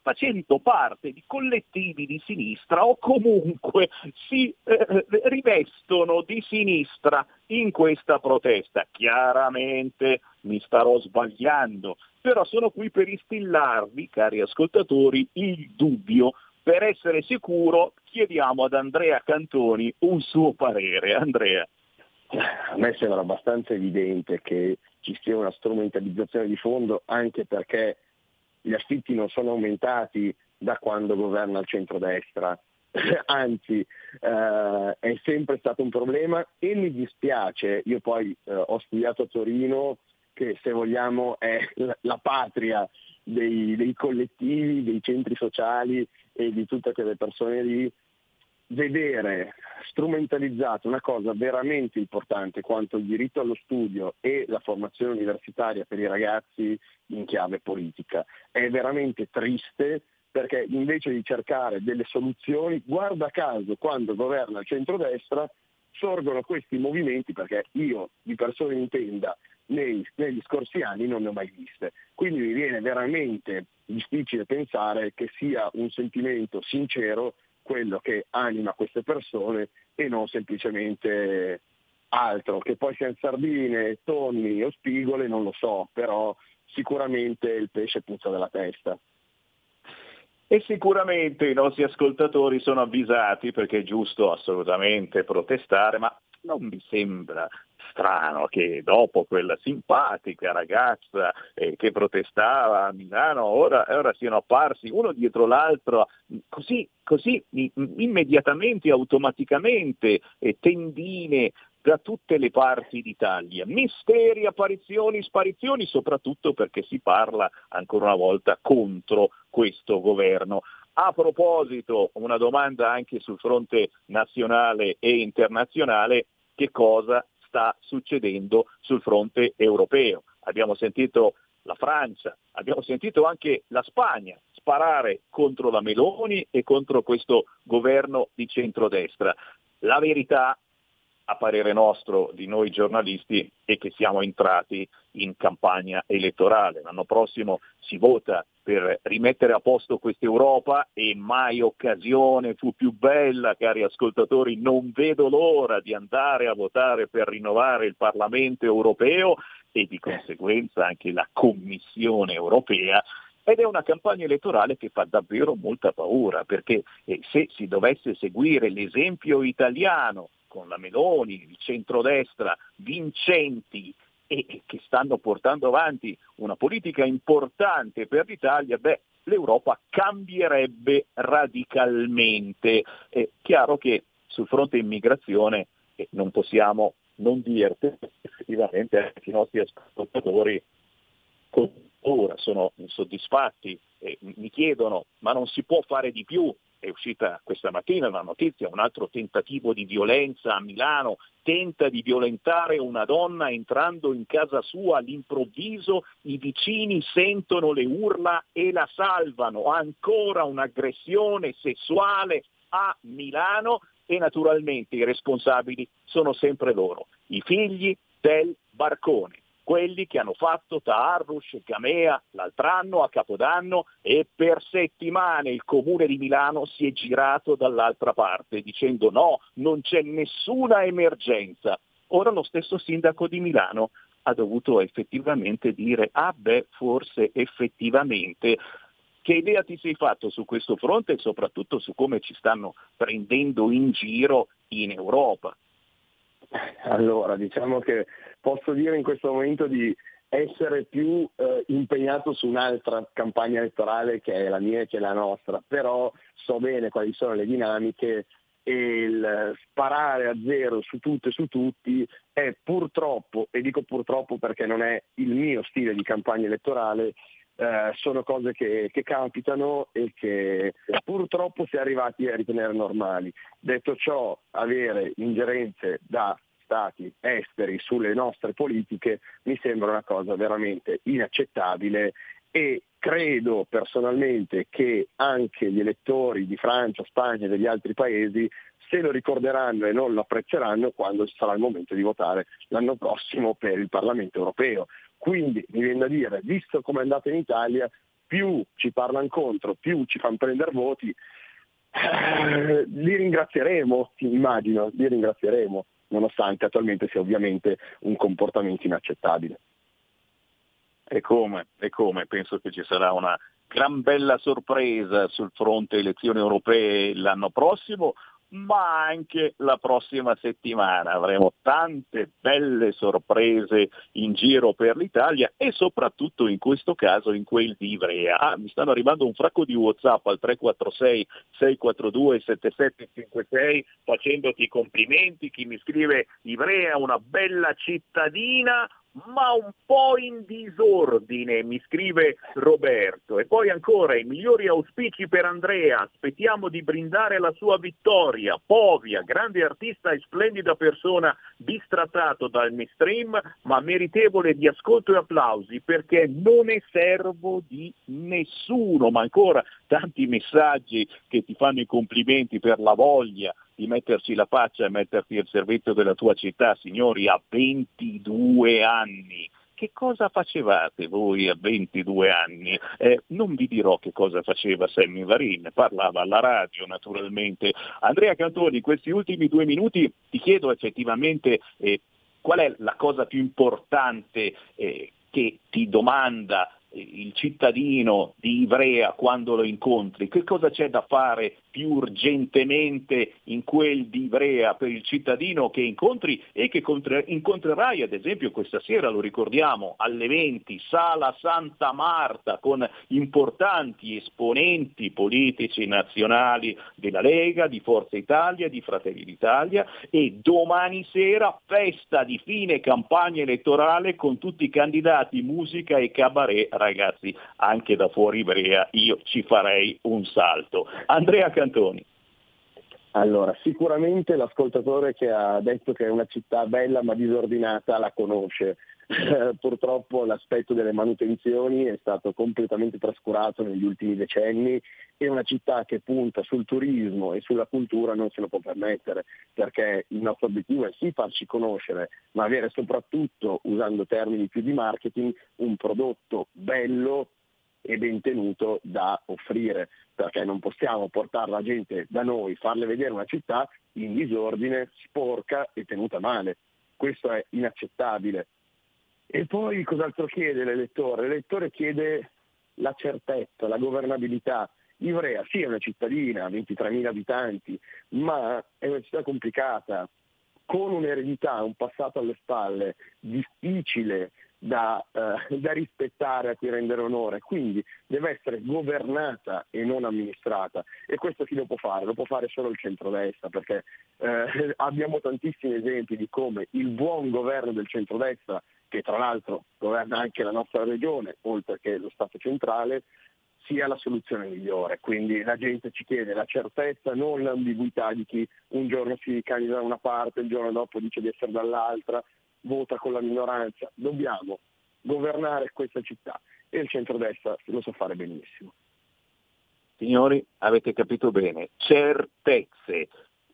S3: facendo parte di collettivi di sinistra o comunque si eh, rivestono di sinistra in questa protesta. Chiaramente mi starò sbagliando, però sono qui per instillarvi, cari ascoltatori, il dubbio. Per essere sicuro chiediamo ad Andrea Cantoni un suo parere. Andrea.
S12: A me sembra abbastanza evidente che ci sia una strumentalizzazione di fondo anche perché gli affitti non sono aumentati da quando governa il centrodestra, anzi eh, è sempre stato un problema e mi dispiace, io poi eh, ho studiato a Torino che se vogliamo è la, patria dei, dei, collettivi, dei centri sociali e di tutte quelle persone lì, vedere strumentalizzata una cosa veramente importante quanto il diritto allo studio e la formazione universitaria per i ragazzi in chiave politica. È veramente triste perché invece di cercare delle soluzioni, guarda caso quando governa il centrodestra sorgono questi movimenti perché io di persone in tenda nei, negli scorsi anni non ne ho mai viste. Quindi mi viene veramente difficile pensare che sia un sentimento sincero quello che anima queste persone e non semplicemente altro, che poi siano sardine, tonni o spigole non lo so, però sicuramente il pesce puzza della testa.
S3: E sicuramente i nostri ascoltatori sono avvisati perché è giusto assolutamente protestare, ma non mi sembra strano che dopo quella simpatica ragazza eh, che protestava a Milano ora, ora, siano apparsi uno dietro l'altro così, così immediatamente, automaticamente, eh, tendine da tutte le parti d'Italia. Misteri, apparizioni, sparizioni, soprattutto perché si parla ancora una volta contro questo governo. A proposito, una domanda anche sul fronte nazionale e internazionale, che cosa sta succedendo sul fronte europeo? Abbiamo sentito la Francia, abbiamo sentito anche la Spagna sparare contro la Meloni e contro questo governo di centrodestra. La verità a parere nostro, di noi giornalisti, è che siamo entrati in campagna elettorale. L'anno prossimo si vota per rimettere a posto questa Europa e mai occasione fu più bella, cari ascoltatori, non vedo l'ora di andare a votare per rinnovare il Parlamento europeo e di conseguenza anche la Commissione europea ed è una campagna elettorale che fa davvero molta paura, perché eh, se si dovesse seguire l'esempio italiano con la Meloni, il centrodestra, vincenti e che stanno portando avanti una politica importante per l'Italia, beh, l'Europa cambierebbe radicalmente. È chiaro che sul fronte immigrazione eh, non possiamo non dirti effettivamente anche i nostri ascoltatori ora sono insoddisfatti e mi chiedono ma non si può fare di più è uscita questa mattina una notizia, un altro tentativo di violenza a Milano, tenta di violentare una donna entrando in casa sua, all'improvviso i vicini sentono le urla e la salvano, ancora un'aggressione sessuale a Milano e naturalmente i responsabili sono sempre loro, i figli del barcone quelli che hanno fatto Taarrush e Gamea l'altro anno a Capodanno e per settimane il comune di Milano si è girato dall'altra parte dicendo no, non c'è nessuna emergenza. Ora lo stesso sindaco di Milano ha dovuto effettivamente dire ah beh forse effettivamente che idea ti sei fatto su questo fronte e soprattutto su come ci stanno prendendo in giro in Europa?
S12: Allora, diciamo che posso dire in questo momento di essere più eh, impegnato su un'altra campagna elettorale che è la mia e che è la nostra, però so bene quali sono le dinamiche e il sparare a zero su tutto e su tutti è purtroppo, e dico purtroppo perché non è il mio stile di campagna elettorale, eh, sono cose che, che, capitano e che purtroppo si è arrivati a ritenere normali. Detto ciò, avere ingerenze da stati esteri sulle nostre politiche mi sembra una cosa veramente inaccettabile e credo personalmente che anche gli elettori di Francia, Spagna e degli altri paesi se lo ricorderanno e non lo apprezzeranno quando sarà il momento di votare l'anno prossimo per il Parlamento europeo. Quindi mi viene da dire, visto come è andato in Italia, più ci parlano contro, più ci fanno prendere voti, eh, li ringrazieremo, immagino, li ringrazieremo, nonostante attualmente sia ovviamente un comportamento inaccettabile.
S3: E come, e come, penso che ci sarà una gran bella sorpresa sul fronte elezioni europee l'anno prossimo, ma anche la prossima settimana avremo tante belle sorprese in giro per l'Italia e soprattutto in questo caso in quel di Ivrea. Ah, mi stanno arrivando un fracco di Whatsapp al 346 642 7756 facendoti complimenti, chi mi scrive Ivrea una bella cittadina, ma un po' in disordine, mi scrive Roberto. E poi ancora i migliori auspici per Andrea, aspettiamo di brindare la sua vittoria. Povia, grande artista e splendida persona, bistrattato dal mainstream, ma meritevole di ascolto e applausi perché non è servo di nessuno. Ma ancora tanti messaggi che ti fanno i complimenti per la voglia, di metterci la faccia e metterti al servizio della tua città, signori, a 22 anni. Che cosa facevate voi a 22 anni? Eh, non vi dirò che cosa faceva Sammy Varin, parlava alla radio naturalmente. Andrea Cantoni, questi ultimi due minuti ti chiedo effettivamente eh, qual è la cosa più importante eh, che ti domanda il cittadino di Ivrea quando lo incontri, che cosa c'è da fare più urgentemente in quel di Ivrea per il cittadino che incontri e che contre- incontrerai ad esempio questa sera, lo ricordiamo, alle 20, Sala Santa Marta con importanti esponenti politici nazionali della Lega, di Forza Italia, di Fratelli d'Italia e domani sera festa di fine campagna elettorale con tutti i candidati, musica e cabaret, ragazzi, anche da fuori Ivrea io ci farei un salto. Andrea Cantoni.
S12: Allora, sicuramente l'ascoltatore che ha detto che è una città bella ma disordinata la conosce. Eh, Purtroppo l'aspetto delle manutenzioni è stato completamente trascurato negli ultimi decenni e una città che punta sul turismo e sulla cultura non se lo può permettere perché il nostro obiettivo è sì farci conoscere, ma avere soprattutto, usando termini più di marketing, un prodotto bello e ben tenuto da offrire, perché non possiamo portare la gente da noi, farle vedere una città in disordine, sporca e tenuta male. Questo è inaccettabile. E poi cos'altro chiede l'elettore? L'elettore chiede la certezza, la governabilità. Ivrea sì è una cittadina, 23.000 abitanti, ma è una città complicata, con un'eredità, un passato alle spalle difficile da, eh, da rispettare, a cui rendere onore, quindi deve essere governata e non amministrata e questo chi lo può fare? Lo può fare solo il centrodestra perché eh, abbiamo tantissimi esempi di come il buon governo del centrodestra, che tra l'altro governa anche la nostra regione, oltre che lo Stato centrale, sia la soluzione migliore. Quindi la gente ci chiede la certezza, non l'ambiguità di chi un giorno si candida da una parte, il giorno dopo dice di essere dall'altra, vota con la minoranza. Dobbiamo governare questa città e il centrodestra lo sa fare benissimo.
S3: Signori, avete capito bene, certezze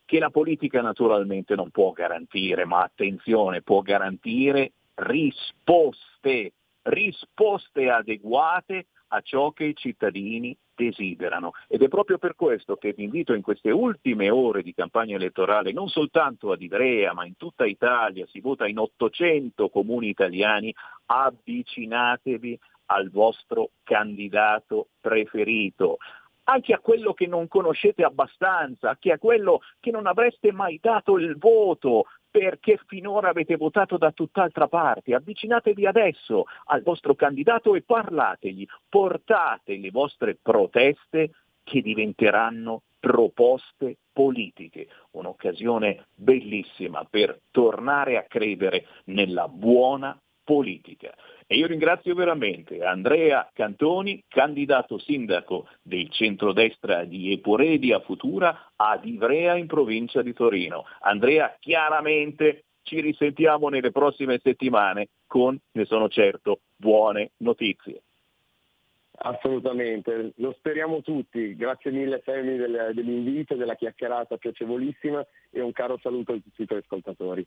S3: che la politica naturalmente non può garantire, ma attenzione, può garantire risposte, risposte adeguate a ciò che i cittadini desiderano. Ed è proprio per questo che vi invito in queste ultime ore di campagna elettorale, non soltanto ad Ivrea, ma in tutta Italia, si vota in 800 comuni italiani, avvicinatevi al vostro candidato preferito anche a quello che non conoscete abbastanza, anche a quello che non avreste mai dato il voto, perché finora avete votato da tutt'altra parte. Avvicinatevi adesso al vostro candidato e parlategli, portate le vostre proteste che diventeranno proposte politiche, un'occasione bellissima per tornare a credere nella buona politica. E io ringrazio veramente Andrea Cantoni, candidato sindaco del centrodestra di Eporedia Futura ad Ivrea in provincia di Torino. Andrea, chiaramente ci risentiamo nelle prossime settimane con, ne sono certo, buone notizie.
S12: Assolutamente, lo speriamo tutti. Grazie mille Femi del- dell'invito, della chiacchierata piacevolissima e un caro saluto a tutti i tuoi ascoltatori.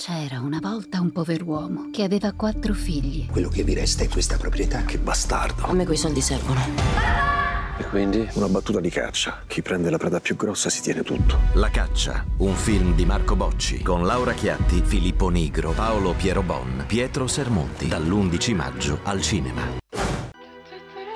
S16: C'era una volta un pover'uomo che aveva quattro figli.
S17: Quello che vi resta è questa proprietà. Che bastardo.
S16: A me quei soldi servono.
S17: E quindi una battuta di caccia. Chi prende la preda più grossa si tiene tutto.
S18: La caccia, un film di Marco Bocci con Laura Chiatti, Filippo Nigro, Paolo Piero Bon, Pietro Sermonti, dall'11 maggio al cinema.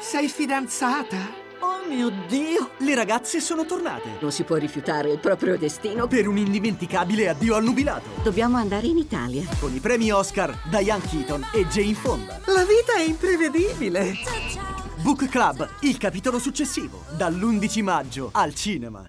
S19: Sei fidanzata? Oh mio Dio, le ragazze sono tornate.
S20: Non si può rifiutare il proprio destino.
S19: Per un indimenticabile addio al nubilato.
S20: Dobbiamo andare in Italia.
S19: Con i premi Oscar, Diane Keaton e Jane Fonda. La vita è imprevedibile. Book Club, il capitolo successivo, dall'11 maggio al cinema.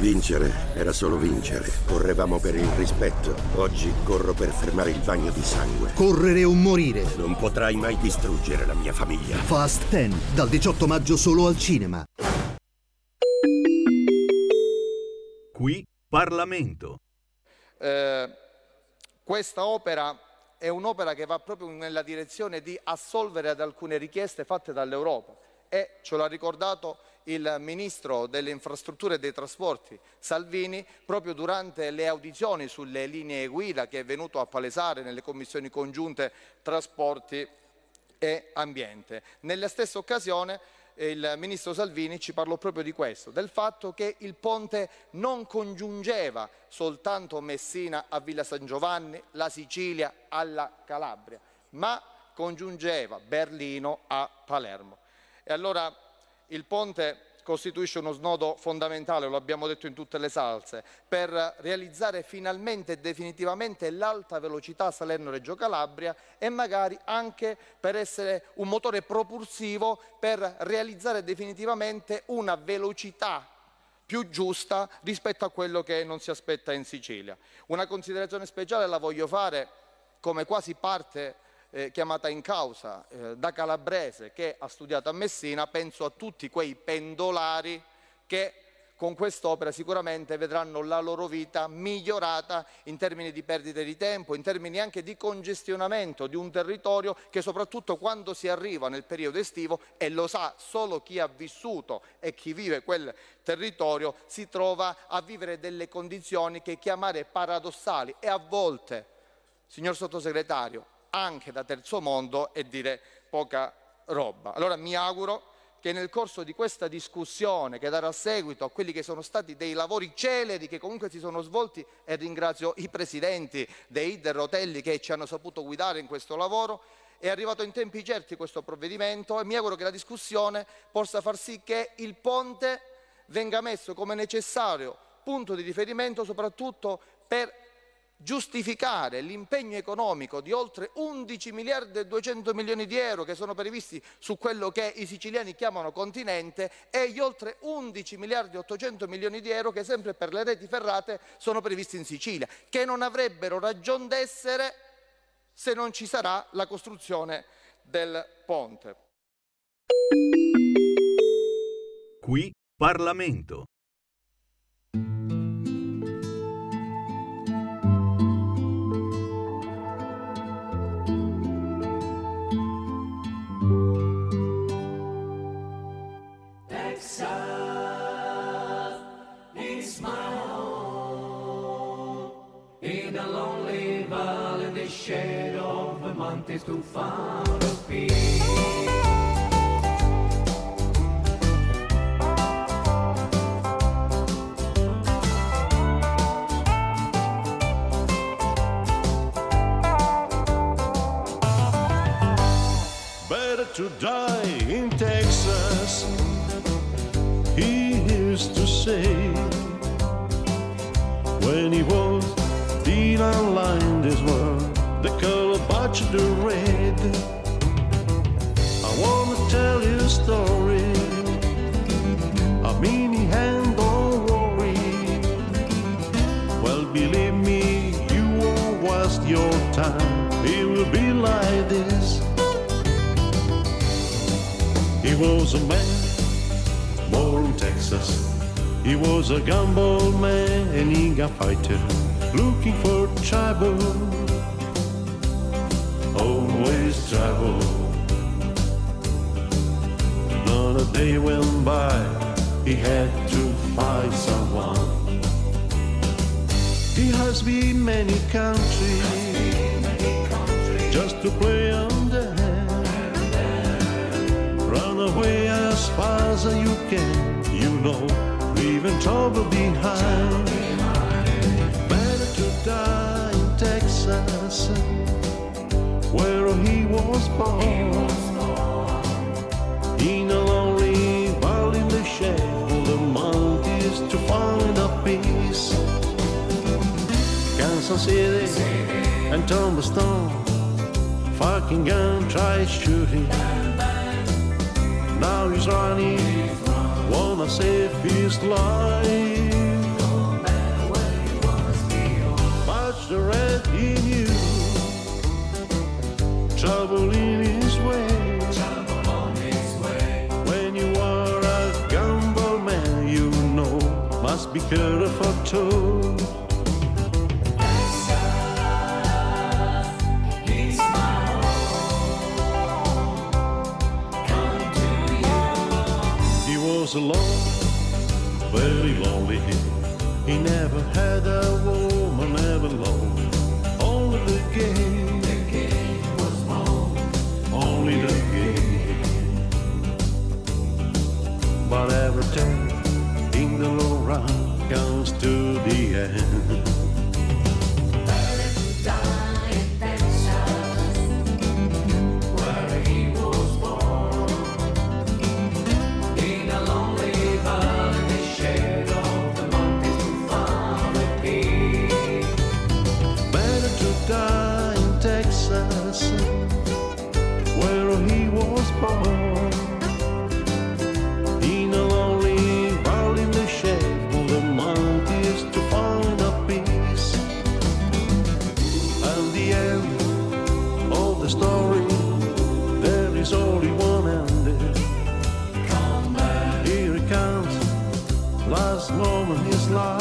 S21: Vincere era solo vincere. Correvamo per il rispetto. Oggi corro per fermare il bagno di sangue.
S22: Correre o morire.
S21: Non potrai mai distruggere la mia famiglia.
S22: Fast 10, dal 18 maggio solo al cinema.
S13: Qui Parlamento.
S15: Eh, questa opera è un'opera che va proprio nella direzione di assolvere ad alcune richieste fatte dall'Europa e ce l'ha ricordato il Ministro delle Infrastrutture e dei Trasporti Salvini proprio durante le audizioni sulle linee guida che è venuto a palesare nelle commissioni congiunte trasporti e ambiente. Nella stessa occasione il Ministro Salvini ci parlò proprio di questo, del fatto che il ponte non congiungeva soltanto Messina a Villa San Giovanni, la Sicilia alla Calabria, ma congiungeva Berlino a Palermo. E allora il ponte costituisce uno snodo fondamentale, lo abbiamo detto in tutte le salse, per realizzare finalmente e definitivamente l'alta velocità Salerno-Reggio Calabria e magari anche per essere un motore propulsivo per realizzare definitivamente una velocità più giusta rispetto a quello che non si aspetta in Sicilia. Una considerazione speciale la voglio fare come quasi parte eh, chiamata in causa eh, da calabrese che ha studiato a Messina, penso a tutti quei pendolari che con quest'opera sicuramente vedranno la loro vita migliorata in termini di perdite di tempo, in termini anche di congestionamento di un territorio che soprattutto quando si arriva nel periodo estivo, e lo sa solo chi ha vissuto e chi vive quel territorio, si trova a vivere delle condizioni che chiamare paradossali e a volte, signor sottosegretario, anche da terzo mondo e dire poca roba. Allora mi auguro che nel corso di questa discussione che darà seguito a quelli che sono stati dei lavori celeri che comunque si sono svolti e ringrazio i presidenti dei Rotelli che ci hanno saputo guidare in questo lavoro, è arrivato in tempi certi questo provvedimento e mi auguro che la discussione possa far sì che il ponte venga messo come necessario punto di riferimento soprattutto per giustificare l'impegno economico di oltre 11 miliardi e 200 milioni di euro che sono previsti su quello che i siciliani chiamano continente e gli oltre 11 miliardi e 800 milioni di euro che sempre per le reti ferrate sono previsti in Sicilia, che non avrebbero ragion d'essere se non ci sarà la costruzione del ponte.
S13: Qui Parlamento.
S23: cielo fumante stufan los to
S24: die in Texas, he used to say when he was feeling alive the color batch the red. I wanna tell you a story. A mini hand, don't worry. Well, believe me, you won't waste your time. It will be like this. He was a man born in Texas. He was a gumball man and he got fighter looking for trouble. Trouble. Not a day went by, he had to fight someone. He has been many countries just to play on the hand. Run away as fast as you can, you know, leaving trouble behind. Better to die in Texas, where he was born. In a lonely valley in the shade of the mountains to find a peace. Kansas City and Tombstone, fucking gun tries shooting. Now he's running wanna save his life. Much the red he knew, trouble in his way. Trouble on his way. When you are a man, you know, must be careful too. He was alone, very lonely. He never had a woman ever the game, the game to the end. love.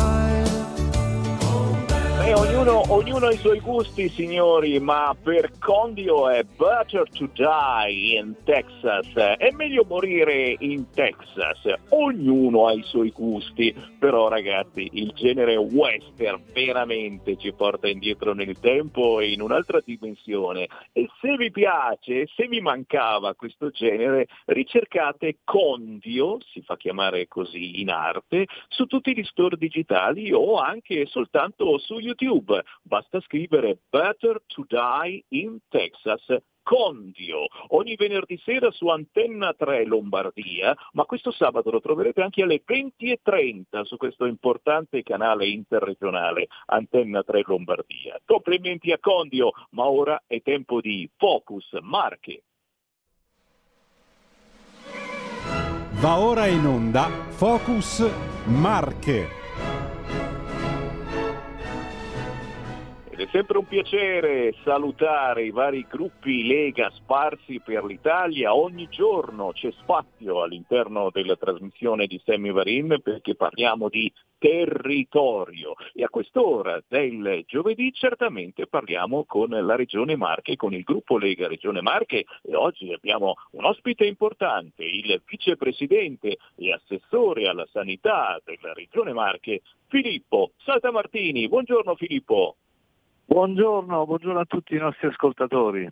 S24: Life.
S3: Eh, ognuno, ognuno ha i suoi gusti, signori, ma per Condio è better to die in Texas. È meglio morire in Texas. Ognuno ha i suoi gusti, però ragazzi, il genere western veramente ci porta indietro nel tempo e in un'altra dimensione. E se vi piace, se vi mancava questo genere, ricercate Condio, si fa chiamare così in arte, su tutti gli store digitali o anche soltanto su YouTube. Basta scrivere Better to Die in Texas. Condio, ogni venerdì sera su Antenna 3 Lombardia, ma questo sabato lo troverete anche alle 20.30 su questo importante canale interregionale Antenna 3 Lombardia. Complimenti a Condio, ma ora è tempo di Focus Marche.
S11: Va ora in onda Focus Marche.
S3: È sempre un piacere salutare i vari gruppi Lega sparsi per l'Italia. Ogni giorno c'è spazio all'interno della trasmissione di Sammy Varin perché parliamo di territorio. E a quest'ora del giovedì certamente parliamo con la Regione Marche, con il gruppo Lega Regione Marche e oggi abbiamo un ospite importante, il vicepresidente e assessore alla sanità della Regione Marche, Filippo Saltamartini. Buongiorno Filippo.
S25: Buongiorno, buongiorno a tutti i nostri ascoltatori.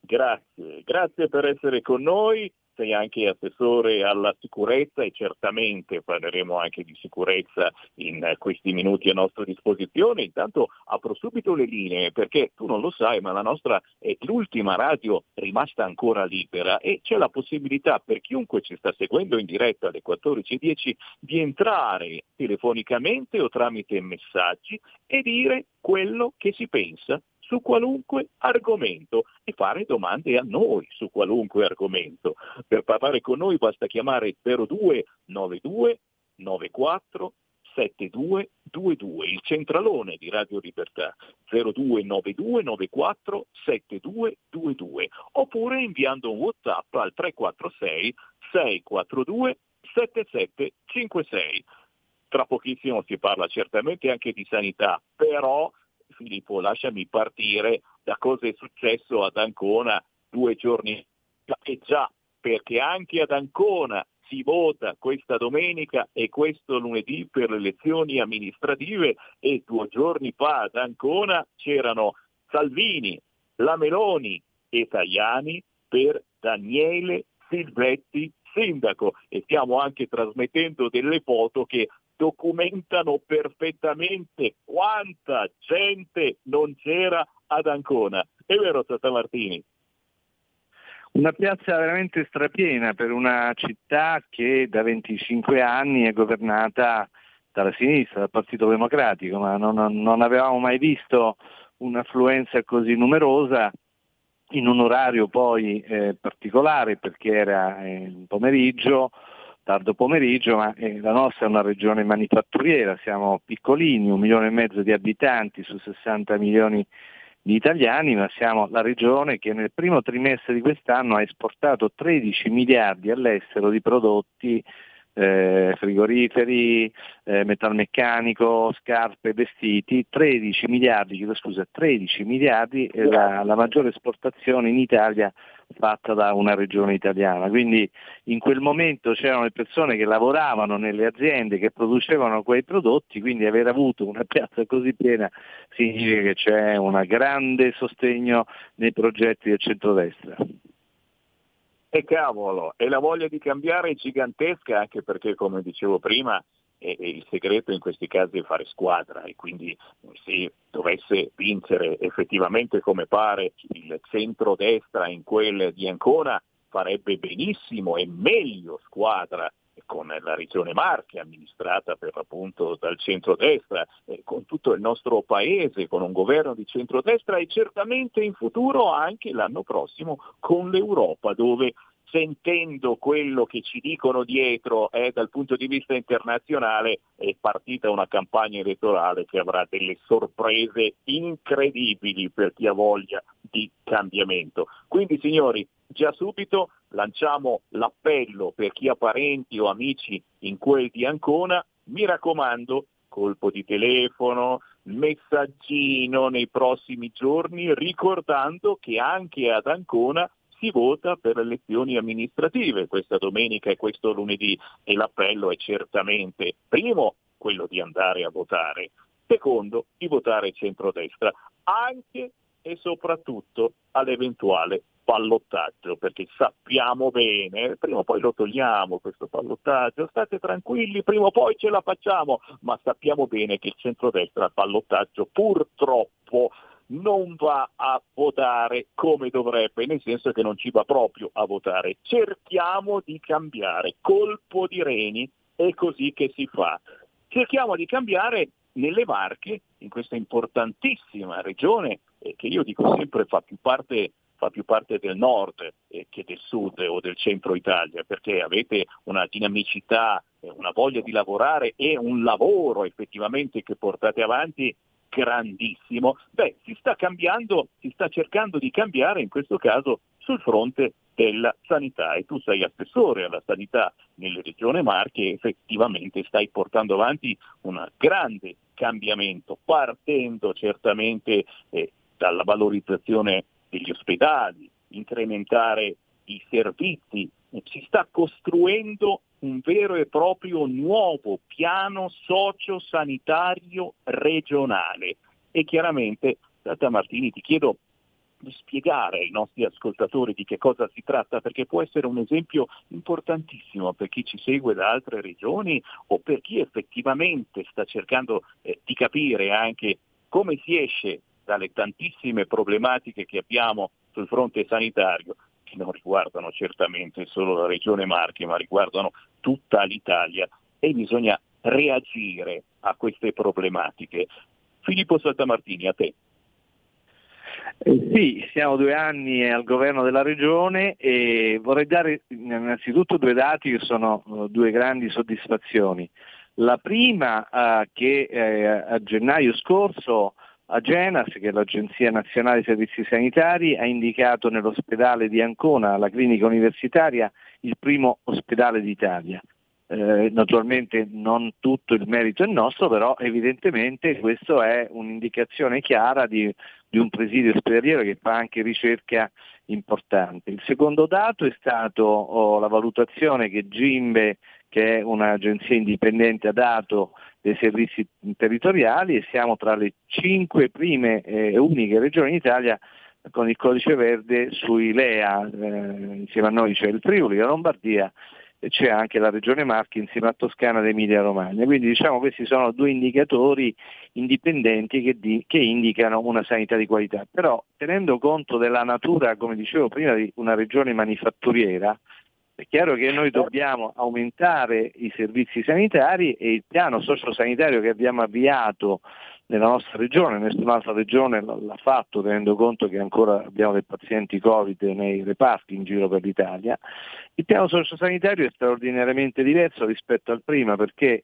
S3: Grazie, grazie per essere con noi. Sei anche assessore alla sicurezza e certamente parleremo anche di sicurezza in questi minuti a nostra disposizione. Intanto apro subito le linee perché tu non lo sai, ma la nostra è l'ultima radio rimasta ancora libera e c'è la possibilità per chiunque ci sta seguendo in diretta alle 14.10 di entrare telefonicamente o tramite messaggi e dire quello che si pensa su qualunque argomento e fare domande a noi su qualunque argomento. Per parlare con noi basta chiamare 0292 94 7222, il centralone di Radio Libertà 0292 94 7222 oppure inviando un WhatsApp al 346 642 7756. Tra pochissimo si parla certamente anche di sanità, però Filippo lasciami partire da cosa è successo ad Ancona due giorni fa. E già, perché anche ad Ancona si vota questa domenica e questo lunedì per le elezioni amministrative e due giorni fa ad Ancona c'erano Salvini, la Meloni e Tajani per Daniele Silvetti sindaco e stiamo anche trasmettendo delle foto che documentano perfettamente quanta gente non c'era ad Ancona. È vero Tata Martini?
S25: Una piazza veramente strapiena per una città che da 25 anni è governata dalla sinistra, dal Partito Democratico, ma non, non avevamo mai visto un'affluenza così numerosa in un orario poi eh, particolare perché era eh, pomeriggio, tardo pomeriggio, ma eh, la nostra è una regione manifatturiera, siamo piccolini, un milione e mezzo di abitanti su 60 milioni di italiani, ma siamo la regione che nel primo trimestre di quest'anno ha esportato 13 miliardi all'estero di prodotti eh, frigoriferi, eh, metalmeccanico, scarpe, vestiti, 13 miliardi, chiedo scusa, 13 miliardi è la, la maggiore esportazione in Italia fatta da una regione italiana. Quindi in quel momento c'erano le persone che lavoravano nelle aziende che producevano quei prodotti, quindi aver avuto una piazza così piena significa che c'è un grande sostegno nei progetti del centrodestra.
S3: E cavolo, e la voglia di cambiare è gigantesca anche perché, come dicevo prima, e, il segreto in questi casi è fare squadra e quindi se dovesse vincere effettivamente come pare il centro-destra in quel di Ancona farebbe benissimo e meglio squadra con la regione Marche amministrata per l'appunto dal centro-destra, eh, con tutto il nostro paese, con un governo di centro-destra e certamente in futuro anche l'anno prossimo con l'Europa dove sentendo quello che ci dicono dietro eh, dal punto di vista internazionale è partita una campagna elettorale che avrà delle sorprese incredibili per chi ha voglia di cambiamento. Quindi signori, già subito lanciamo l'appello per chi ha parenti o amici in quel di Ancona, mi raccomando, colpo di telefono, messaggino nei prossimi giorni, ricordando che anche ad Ancona si vota per le elezioni amministrative questa domenica e questo lunedì e l'appello è certamente, primo, quello di andare a votare, secondo, di votare centrodestra, anche e soprattutto all'eventuale pallottaggio, perché sappiamo bene, prima o poi lo togliamo questo pallottaggio, state tranquilli, prima o poi ce la facciamo, ma sappiamo bene che il centrodestra al pallottaggio purtroppo non va a votare come dovrebbe, nel senso che non ci va proprio a votare. Cerchiamo di cambiare, colpo di reni, è così che si fa. Cerchiamo di cambiare nelle Marche, in questa importantissima regione eh, che io dico sempre fa più parte fa più parte del nord eh, che del sud o del centro Italia, perché avete una dinamicità, eh, una voglia di lavorare e un lavoro effettivamente che portate avanti grandissimo, beh, si sta cambiando, si sta cercando di cambiare in questo caso sul fronte della sanità e tu sei assessore alla sanità nella regione Marche e effettivamente stai portando avanti un grande cambiamento, partendo certamente eh, dalla valorizzazione degli ospedali, incrementare i servizi, si sta costruendo un vero e proprio nuovo piano sociosanitario regionale. E chiaramente, Tata Martini, ti chiedo di spiegare ai nostri ascoltatori di che cosa si tratta, perché può essere un esempio importantissimo per chi ci segue da altre regioni o per chi effettivamente sta cercando eh, di capire anche come si esce dalle tantissime problematiche che abbiamo sul fronte sanitario che non riguardano certamente solo la regione Marche, ma riguardano tutta l'Italia e bisogna reagire a queste problematiche. Filippo Saltamartini, a te.
S25: Eh, sì, siamo due anni al governo della regione e vorrei dare innanzitutto due dati che sono uh, due grandi soddisfazioni. La prima uh, che eh, a gennaio scorso Agenas, che è l'Agenzia Nazionale dei Servizi Sanitari, ha indicato nell'ospedale di Ancona, la clinica universitaria, il primo ospedale d'Italia. Eh, naturalmente non tutto il merito è nostro, però evidentemente questa è un'indicazione chiara di, di un presidio ospedaliero che fa anche ricerca importante. Il secondo dato è stato oh, la valutazione che Gimbe, che è un'agenzia indipendente, ha dato dei servizi territoriali e siamo tra le cinque prime e uniche regioni in Italia con il codice verde sui LEA, eh, insieme a noi c'è il Friuli, la Lombardia e c'è anche la regione Marchi insieme a Toscana ed Emilia Romagna. Quindi diciamo questi sono due indicatori indipendenti che, di, che indicano una sanità di qualità. Però tenendo conto della natura, come dicevo prima, di una regione manifatturiera, è chiaro che noi dobbiamo aumentare i servizi sanitari e il piano sociosanitario che abbiamo avviato nella nostra regione, nessun'altra regione l'ha fatto tenendo conto che ancora abbiamo dei pazienti Covid nei reparti in giro per l'Italia. Il piano sociosanitario è straordinariamente diverso rispetto al prima perché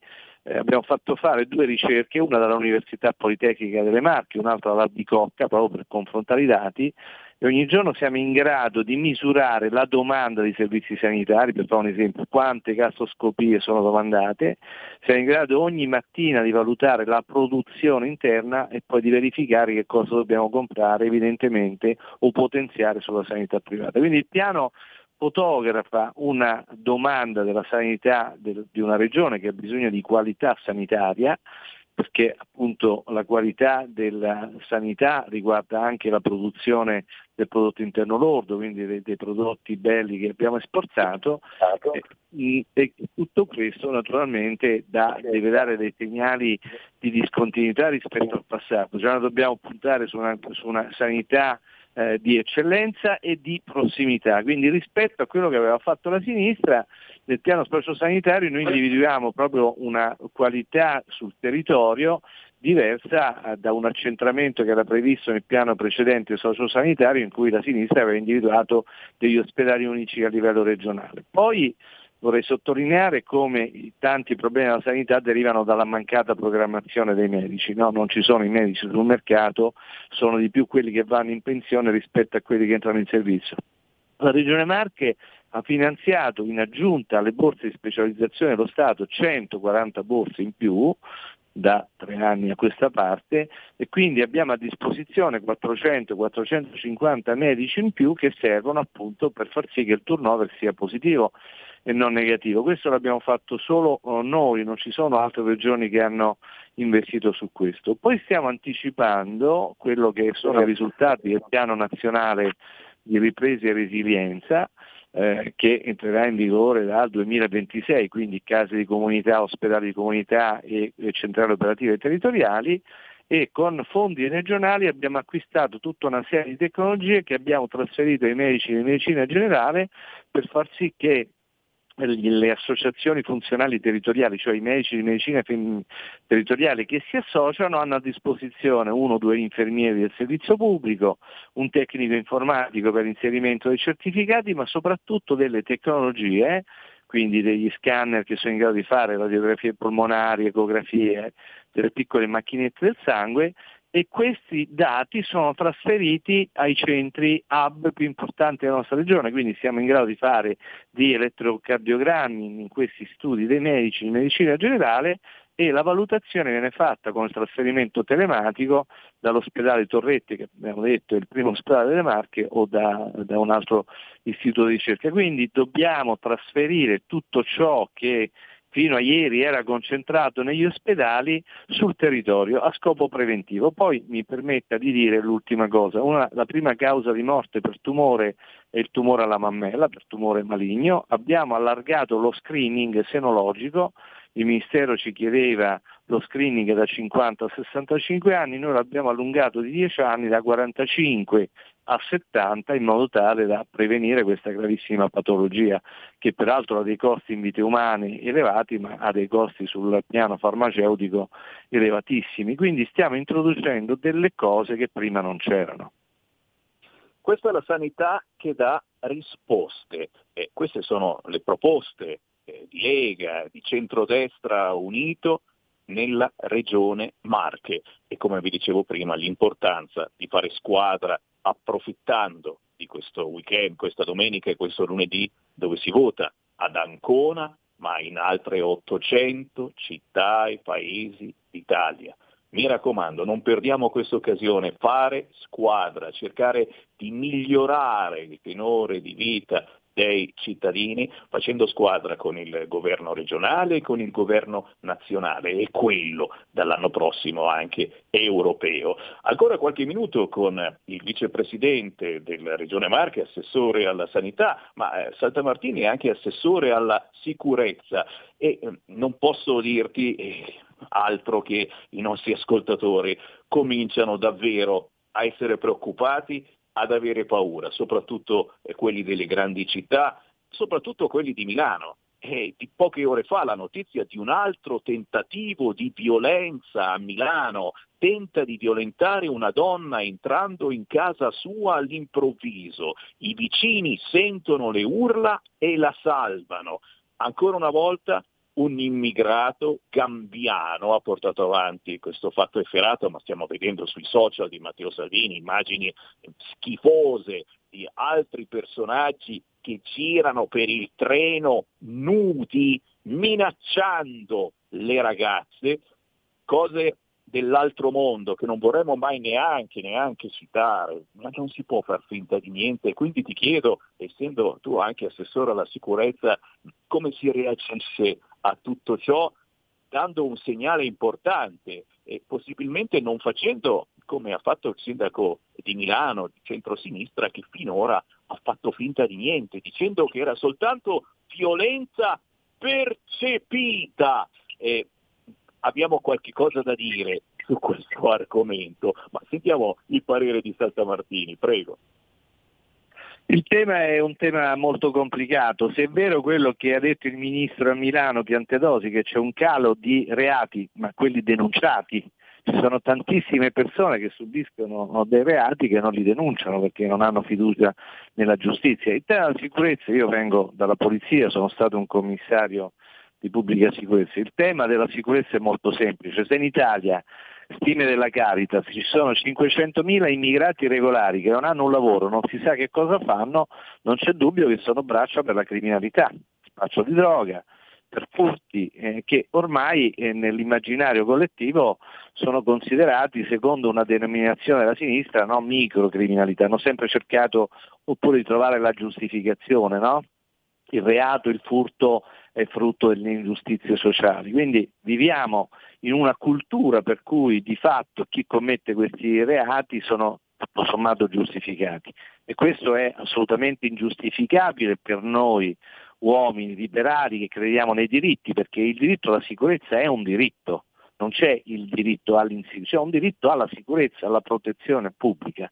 S25: eh, abbiamo fatto fare due ricerche, una dall'Università Politecnica delle Marche, un'altra dalla Bicocca, proprio per confrontare i dati e ogni giorno siamo in grado di misurare la domanda di servizi sanitari, per fare un esempio, quante gastroscopie sono domandate, siamo in grado ogni mattina di valutare la produzione interna e poi di verificare che cosa dobbiamo comprare evidentemente o potenziare sulla sanità privata. Quindi il piano fotografa una domanda della sanità del, di una regione che ha bisogno di qualità sanitaria, perché appunto la qualità della sanità riguarda anche la produzione del prodotto interno lordo, quindi dei, dei prodotti belli che abbiamo esportato. E, e tutto questo naturalmente da, deve dare dei segnali di discontinuità rispetto al passato, cioè dobbiamo puntare su una, su una sanità eh, di eccellenza e di prossimità. Quindi rispetto a quello che aveva fatto la sinistra, nel piano sociosanitario noi individuiamo proprio una qualità sul territorio diversa eh, da un accentramento che era previsto nel piano precedente sociosanitario in cui la sinistra aveva individuato degli ospedali unici a livello regionale. Poi vorrei sottolineare come i tanti problemi della sanità derivano dalla mancata programmazione dei medici, no? non ci sono i medici sul mercato, sono di più quelli che vanno in pensione rispetto a quelli che entrano in servizio. La Regione Marche ha finanziato in aggiunta alle borse di specializzazione dello Stato 140 borse in più da tre anni a questa parte e quindi abbiamo a disposizione 400-450 medici in più che servono appunto per far sì che il turnover sia positivo e non negativo. Questo l'abbiamo fatto solo eh, noi, non ci sono altre regioni che hanno investito su questo. Poi stiamo anticipando quello che sono i risultati del piano nazionale di ripresa e resilienza eh, che entrerà in vigore dal 2026, quindi case di comunità, ospedali di comunità e, e centrali operative territoriali e con fondi regionali abbiamo acquistato tutta una serie di tecnologie che abbiamo trasferito ai medici di medicina generale per far sì che le associazioni funzionali territoriali, cioè i medici di medicina territoriale che si associano, hanno a disposizione uno o due infermieri del servizio pubblico, un tecnico informatico per l'inserimento dei certificati, ma soprattutto delle tecnologie, quindi degli scanner che sono in grado di fare radiografie polmonari, ecografie, delle piccole macchinette del sangue e questi dati sono trasferiti ai centri hub più importanti della nostra regione, quindi siamo in grado di fare di elettrocardiogrammi in questi studi dei medici di medicina generale e la valutazione viene fatta con il trasferimento telematico dall'ospedale Torretti, che abbiamo detto è il primo ospedale delle Marche, o da, da un altro istituto di ricerca. Quindi dobbiamo trasferire tutto ciò che fino a ieri era concentrato negli ospedali sul territorio a scopo preventivo. Poi mi permetta di dire l'ultima cosa, Una, la prima causa di morte per tumore è il tumore alla mammella, per tumore maligno, abbiamo allargato lo screening senologico, il Ministero ci chiedeva lo screening da 50 a 65 anni, noi l'abbiamo allungato di 10 anni da 45 a 70 in modo tale da prevenire questa gravissima patologia che peraltro ha dei costi in vite umane elevati ma ha dei costi sul piano farmaceutico elevatissimi. Quindi stiamo introducendo delle cose che prima non c'erano.
S3: Questa è la sanità che dà risposte e queste sono le proposte eh, di Lega, di centrodestra unito nella regione Marche e come vi dicevo prima l'importanza di fare squadra approfittando di questo weekend, questa domenica e questo lunedì dove si vota ad Ancona ma in altre 800 città e paesi d'Italia. Mi raccomando, non perdiamo questa occasione, fare squadra, cercare di migliorare il tenore di vita dei cittadini facendo squadra con il governo regionale e con il governo nazionale e quello dall'anno prossimo anche europeo. Ancora qualche minuto con il vicepresidente della Regione Marche, assessore alla sanità, ma eh, Saltamartini è anche assessore alla sicurezza e eh, non posso dirti eh, altro che i nostri ascoltatori cominciano davvero a essere preoccupati ad avere paura, soprattutto eh, quelli delle grandi città, soprattutto quelli di Milano, eh, di poche ore fa la notizia di un altro tentativo di violenza a Milano, tenta di violentare una donna entrando in casa sua all'improvviso, i vicini sentono le urla e la salvano. Ancora una volta un immigrato gambiano ha portato avanti questo fatto efferato, ma stiamo vedendo sui social di Matteo Salvini immagini schifose di altri personaggi che girano per il treno nudi minacciando le ragazze, cose dell'altro mondo che non vorremmo mai neanche, neanche citare, ma non si può far finta di niente. Quindi ti chiedo, essendo tu anche assessore alla sicurezza, come si reagisce a tutto ciò dando un segnale importante e possibilmente non facendo come ha fatto il sindaco di Milano, di centrosinistra, che finora ha fatto finta di niente, dicendo che era soltanto violenza percepita. Eh, abbiamo qualche cosa da dire su questo argomento, ma sentiamo il parere di Saltamartini, prego.
S25: Il tema è un tema molto complicato, se è vero quello che ha detto il ministro a Milano Piantedosi, che c'è un calo di reati, ma quelli denunciati, ci sono tantissime persone che subiscono dei reati che non li denunciano perché non hanno fiducia nella giustizia. Il tema della sicurezza, io vengo dalla polizia, sono stato un commissario di pubblica sicurezza, il tema della sicurezza è molto semplice, se in Italia stime della Caritas, ci sono 500.000 immigrati regolari che non hanno un lavoro, non si sa che cosa fanno, non c'è dubbio che sono braccia per la criminalità, spaccio di droga, per furti eh, che ormai eh, nell'immaginario collettivo sono considerati, secondo una denominazione della sinistra, no? microcriminalità. Hanno sempre cercato oppure di trovare la giustificazione, no? Il reato, il furto è frutto delle ingiustizie sociali. Quindi viviamo in una cultura per cui di fatto chi commette questi reati sono tutto sommato giustificati e questo è assolutamente ingiustificabile per noi uomini liberali che crediamo nei diritti, perché il diritto alla sicurezza è un diritto, non c'è il diritto all'insicurezza, c'è un diritto alla sicurezza, alla protezione pubblica.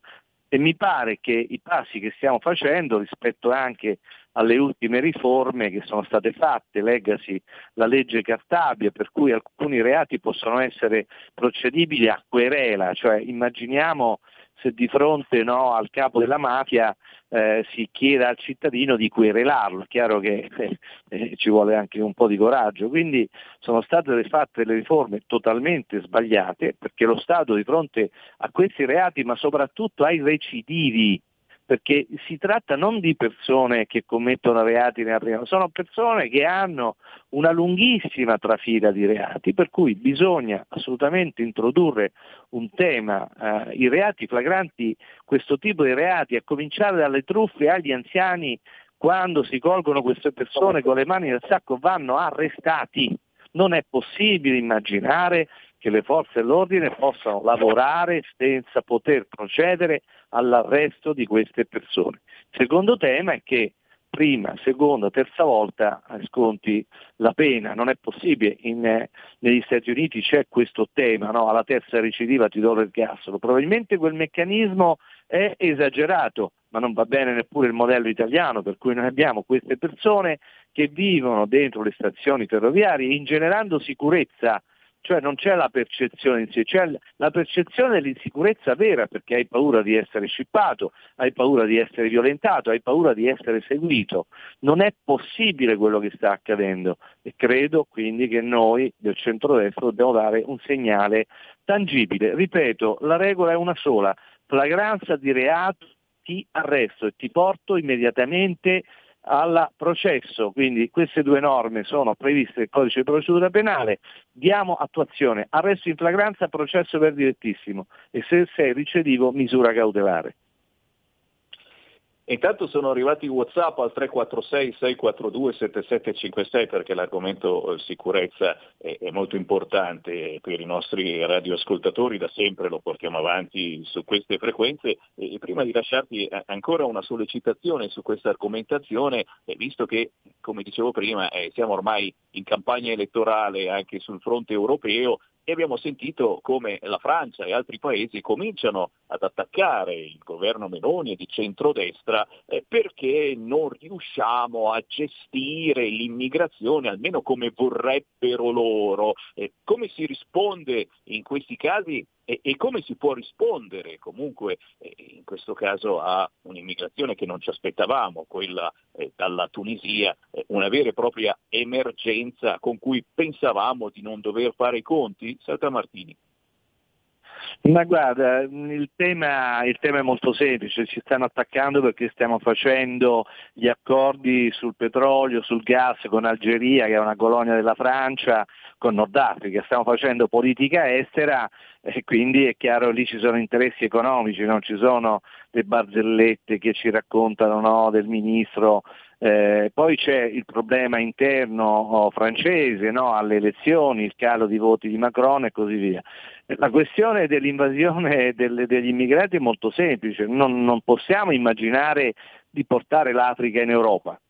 S25: E mi pare che i passi che stiamo facendo rispetto anche alle ultime riforme che sono state fatte, leggasi la legge Cartabia, per cui alcuni reati possono essere procedibili a querela, cioè immaginiamo se di fronte no, al capo della mafia eh, si chieda al cittadino di querelarlo, è chiaro che eh, eh, ci vuole anche un po' di coraggio, quindi sono state fatte delle riforme totalmente sbagliate perché lo Stato di fronte a questi reati, ma soprattutto ai recidivi, perché si tratta non di persone che commettono reati nella prima, sono persone che hanno una lunghissima trafila di reati, per cui bisogna assolutamente introdurre un tema, eh, i reati flagranti, questo tipo di reati, a cominciare dalle truffe agli anziani, quando si colgono queste persone con le mani nel sacco vanno arrestati. Non è possibile immaginare che le forze dell'ordine possano lavorare senza poter procedere all'arresto di queste persone. Il secondo tema è che prima, seconda, terza volta sconti la pena, non è possibile, In, eh, negli Stati Uniti c'è questo tema, no? alla terza recidiva ti do l'ergastolo, probabilmente quel meccanismo è esagerato, ma non va bene neppure il modello italiano, per cui noi abbiamo queste persone che vivono dentro le stazioni ferroviarie ingenerando sicurezza cioè non c'è la percezione in sé, c'è la percezione dell'insicurezza vera perché hai paura di essere scippato, hai paura di essere violentato, hai paura di essere seguito. Non è possibile quello che sta accadendo e credo quindi che noi del centrodestra dobbiamo dare un segnale tangibile. Ripeto, la regola è una sola, flagranza di reato ti arresto e ti porto immediatamente al processo, quindi queste due norme sono previste nel codice di procedura penale, diamo attuazione, arresto in flagranza, processo per direttissimo e se sei ricedivo misura cautelare.
S3: Intanto sono arrivati WhatsApp al 346-642-7756 perché l'argomento eh, sicurezza è, è, molto importante per i nostri radioascoltatori, da sempre lo portiamo avanti su queste frequenze. E prima di lasciarti eh, ancora una sollecitazione su questa argomentazione, visto che come dicevo prima eh, siamo ormai in campagna elettorale anche sul fronte europeo, e abbiamo sentito come la Francia e altri paesi cominciano ad attaccare il governo Meloni di centrodestra eh, perché non riusciamo a gestire l'immigrazione almeno come vorrebbero loro. Come si risponde in questi casi e, e, come si può rispondere comunque eh, in questo caso a un'immigrazione che non ci aspettavamo, quella eh, dalla Tunisia, eh, una vera e propria emergenza con cui pensavamo di non dover fare i conti? Salta Martini.
S25: Ma guarda, il tema, il tema, è molto semplice, ci stanno attaccando perché stiamo facendo gli accordi sul petrolio, sul gas con Algeria, che è una colonia della Francia, con Nord Africa, stiamo facendo politica estera e quindi è chiaro lì ci sono interessi economici, non ci sono le barzellette che ci raccontano no, del ministro eh, poi c'è il problema interno oh, francese no? alle elezioni, il calo di voti di Macron e così via. La questione dell'invasione delle, degli immigrati è molto semplice, non, non possiamo immaginare di portare l'Africa in Europa.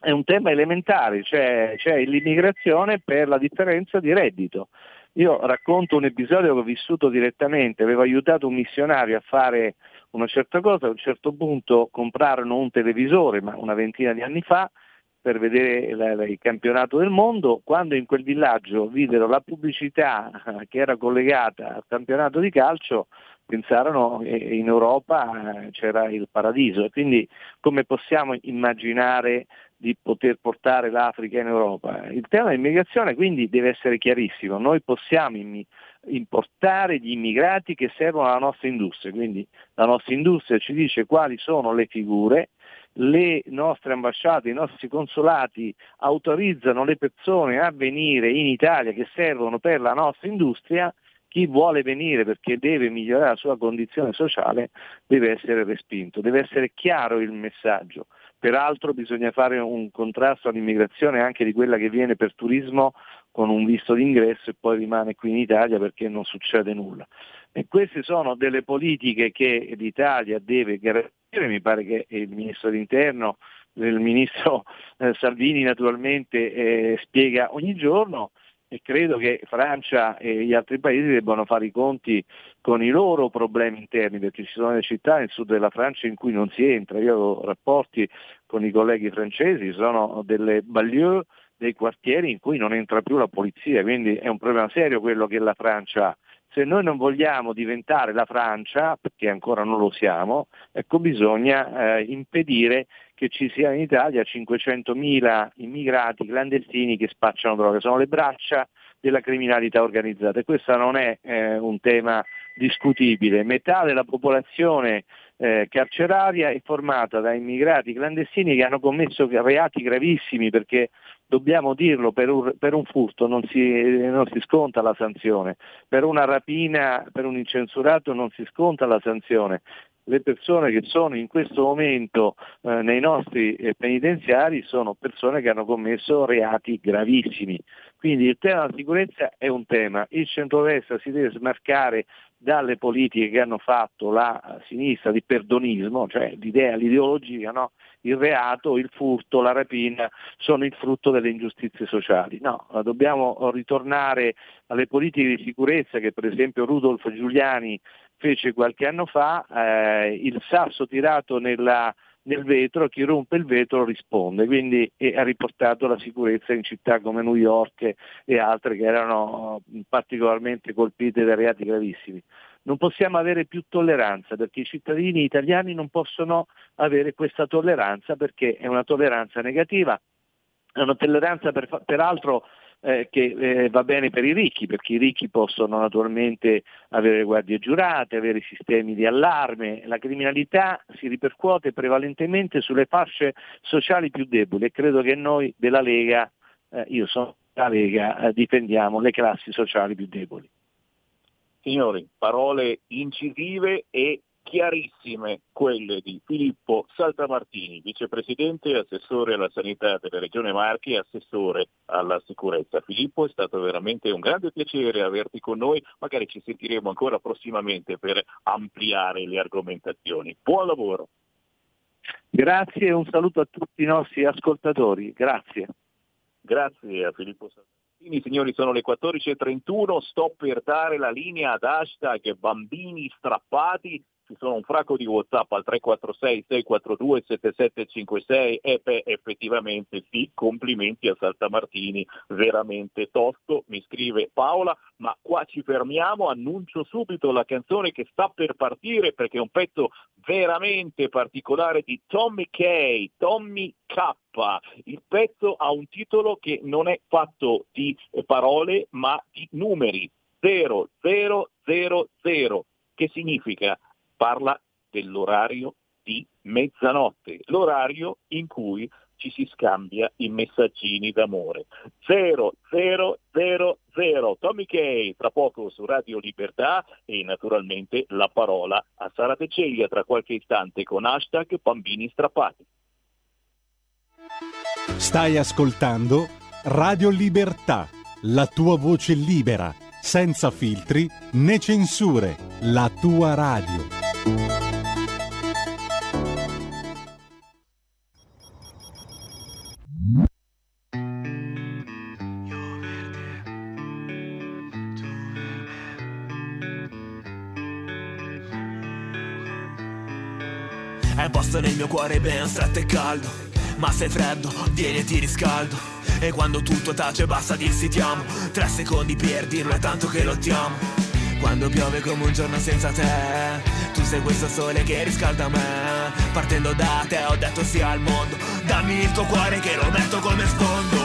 S25: È un tema elementare, cioè c'è l'immigrazione per la differenza di reddito. Io racconto un episodio che ho vissuto direttamente, avevo aiutato un missionario a fare una certa cosa, a un certo punto comprarono un televisore, ma una ventina di anni fa, per vedere la, il campionato del mondo, quando in quel villaggio videro la pubblicità che era collegata al campionato di calcio, pensarono che in Europa eh, c'era il paradiso. E quindi come possiamo immaginare di poter portare l'Africa in Europa? Il tema dell'immigrazione quindi deve essere chiarissimo, noi possiamo importare gli immigrati che servono alla nostra industria, quindi la nostra industria ci dice quali sono le figure, le nostre ambasciate, i nostri consolati autorizzano le persone a venire in Italia che servono per la nostra industria, chi vuole venire perché deve migliorare la sua condizione sociale deve essere respinto, deve essere chiaro il messaggio. Peraltro bisogna fare un contrasto all'immigrazione anche di quella che viene per turismo con un visto d'ingresso e poi rimane qui in Italia perché non succede nulla. E queste sono delle politiche che l'Italia deve garantire, mi pare che il Ministro dell'Interno, il Ministro eh, Salvini naturalmente eh, spiega ogni giorno e credo che Francia e gli altri paesi debbano fare i conti con i loro problemi interni, perché ci sono delle città nel sud della Francia in cui non si entra. Io ho rapporti con i colleghi francesi, sono delle banlieue dei quartieri in cui non entra più la polizia, quindi è un problema serio quello che la Francia ha. Se noi non vogliamo diventare la Francia, perché ancora non lo siamo, ecco bisogna eh, impedire che ci sia in Italia 500.000 immigrati clandestini che spacciano droga, sono le braccia della criminalità organizzata. E questo non è eh, un tema discutibile. Metà della popolazione eh, carceraria è formata da immigrati clandestini che hanno commesso reati gravissimi perché dobbiamo dirlo, per un, per un furto non si, non si, sconta la sanzione, per una rapina, per un incensurato non si sconta la sanzione. Le persone che sono in questo momento eh, nei nostri eh, penitenziari sono persone che hanno commesso reati gravissimi. Quindi il tema della sicurezza è un tema, il centrodestra si deve smarcare dalle politiche che hanno fatto la sinistra di perdonismo, cioè l'idea, l'ideologia, no? il reato, il furto, la rapina sono il frutto delle ingiustizie sociali. No, dobbiamo ritornare alle politiche di sicurezza che per esempio Rudolf Giuliani fece qualche anno fa, eh, il sasso tirato nella nel vetro, chi rompe il vetro risponde, quindi ha riportato la sicurezza in città come New York e altre che erano particolarmente colpite da reati gravissimi. Non possiamo avere più tolleranza perché i cittadini italiani non possono avere questa tolleranza perché è una tolleranza negativa, è una tolleranza per, peraltro eh, che eh, va bene per i ricchi, perché i ricchi possono naturalmente avere guardie giurate, avere sistemi di allarme, la criminalità si ripercuote prevalentemente sulle fasce sociali più deboli e credo che noi della Lega, eh, io sono della Lega, eh, difendiamo le classi sociali più deboli.
S3: Signori, parole incisive e chiarissime quelle di Filippo Saltamartini, vicepresidente e assessore alla sanità della Regione Marche e assessore alla sicurezza. Filippo, è stato veramente un grande piacere averti con noi, magari ci sentiremo ancora prossimamente per ampliare le argomentazioni. Buon lavoro!
S25: Grazie e un saluto a tutti i nostri ascoltatori. Grazie.
S3: Grazie a Filippo Saltamartini. Signori, sono le 14.31, sto per dare la linea ad hashtag bambini strappati ci sono un fracco di Whatsapp al 346 642 7756 e beh, effettivamente sì, complimenti a Saltamartini, veramente tosto, mi scrive Paola, ma qua ci fermiamo, annuncio subito la canzone che sta per partire perché è un pezzo veramente particolare di Tommy K, Tommy K. Il pezzo ha un titolo che non è fatto di parole ma di numeri, 0000, che significa parla dell'orario di mezzanotte, l'orario in cui ci si scambia i messaggini d'amore. 0000 Tommy Kay, tra poco su Radio Libertà e naturalmente la parola a Sara De tra qualche istante con hashtag bambini strappati.
S11: Stai ascoltando Radio Libertà, la tua voce libera, senza filtri né censure, la tua radio.
S26: Posto nel mio cuore ben stretto e caldo. Ma sei freddo, vieni e ti riscaldo. E quando tutto tace basta dirsi ti amo. Tre secondi per dirlo è tanto che lottiamo quando piove come un giorno senza te Tu sei questo sole che riscalda me. Partendo da te ho detto sì al mondo. Dammi il tuo cuore che lo metto come sfondo.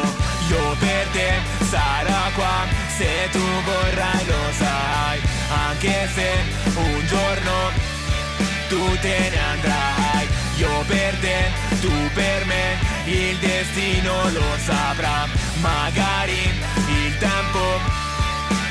S26: Io per te sarò qua Se tu vorrai lo sai. Anche se un giorno tu te ne andrai Io per te, tu per me Il destino lo saprà. Magari il tempo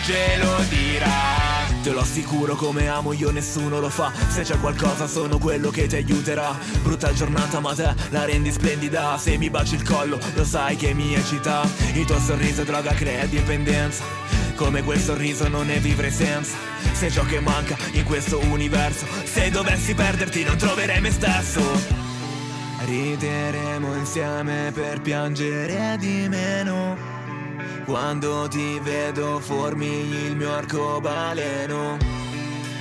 S26: ce lo dirà. Te lo assicuro come amo io nessuno lo fa. Se c'è qualcosa sono quello che ti aiuterà. Brutta giornata ma te la rendi splendida. Se mi baci il collo lo sai che mi eccita. Il tuo sorriso droga crea dipendenza Come quel sorriso non ne vivrei senza. Sei ciò che manca in questo universo Se dovessi perderti non troverei me stesso. Rideremo insieme per piangere di meno. Quando ti vedo formi il mio arcobaleno.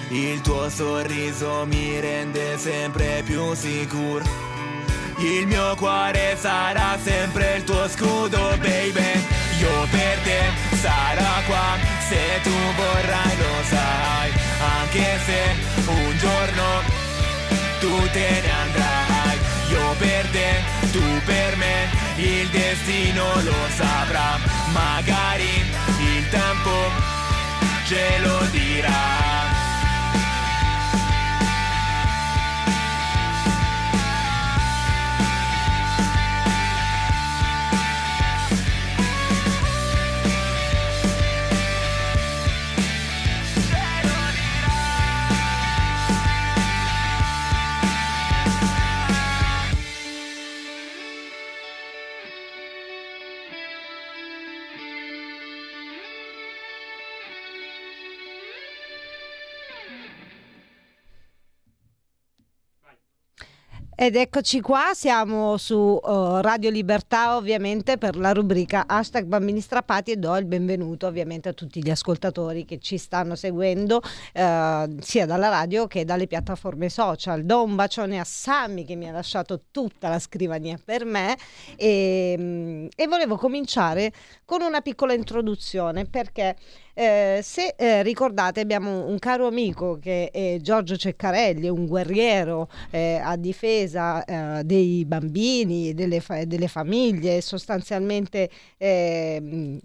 S26: Il tuo sorriso mi rende sempre più sicuro. Il mio cuore sarà sempre il tuo scudo baby. Io per te sarò qua. Se tu vorrai lo sai Anche se un giorno tu te ne andrai. Io per te, tu per me Il destino lo saprà. Magari il tempo ce lo dirà.
S27: Ed eccoci qua, siamo su uh, Radio Libertà ovviamente per la rubrica hashtag bambini strappati e do il benvenuto ovviamente a tutti gli ascoltatori che ci stanno seguendo uh, sia dalla radio che dalle piattaforme social. Do un bacione a Sammy che mi ha lasciato tutta la scrivania per me e, mm, e volevo cominciare con una piccola introduzione perché eh, se eh, ricordate abbiamo un caro amico che è Giorgio Ceccarelli, un guerriero eh, a difesa eh, dei bambini, delle, fa- delle famiglie, sostanzialmente ehm,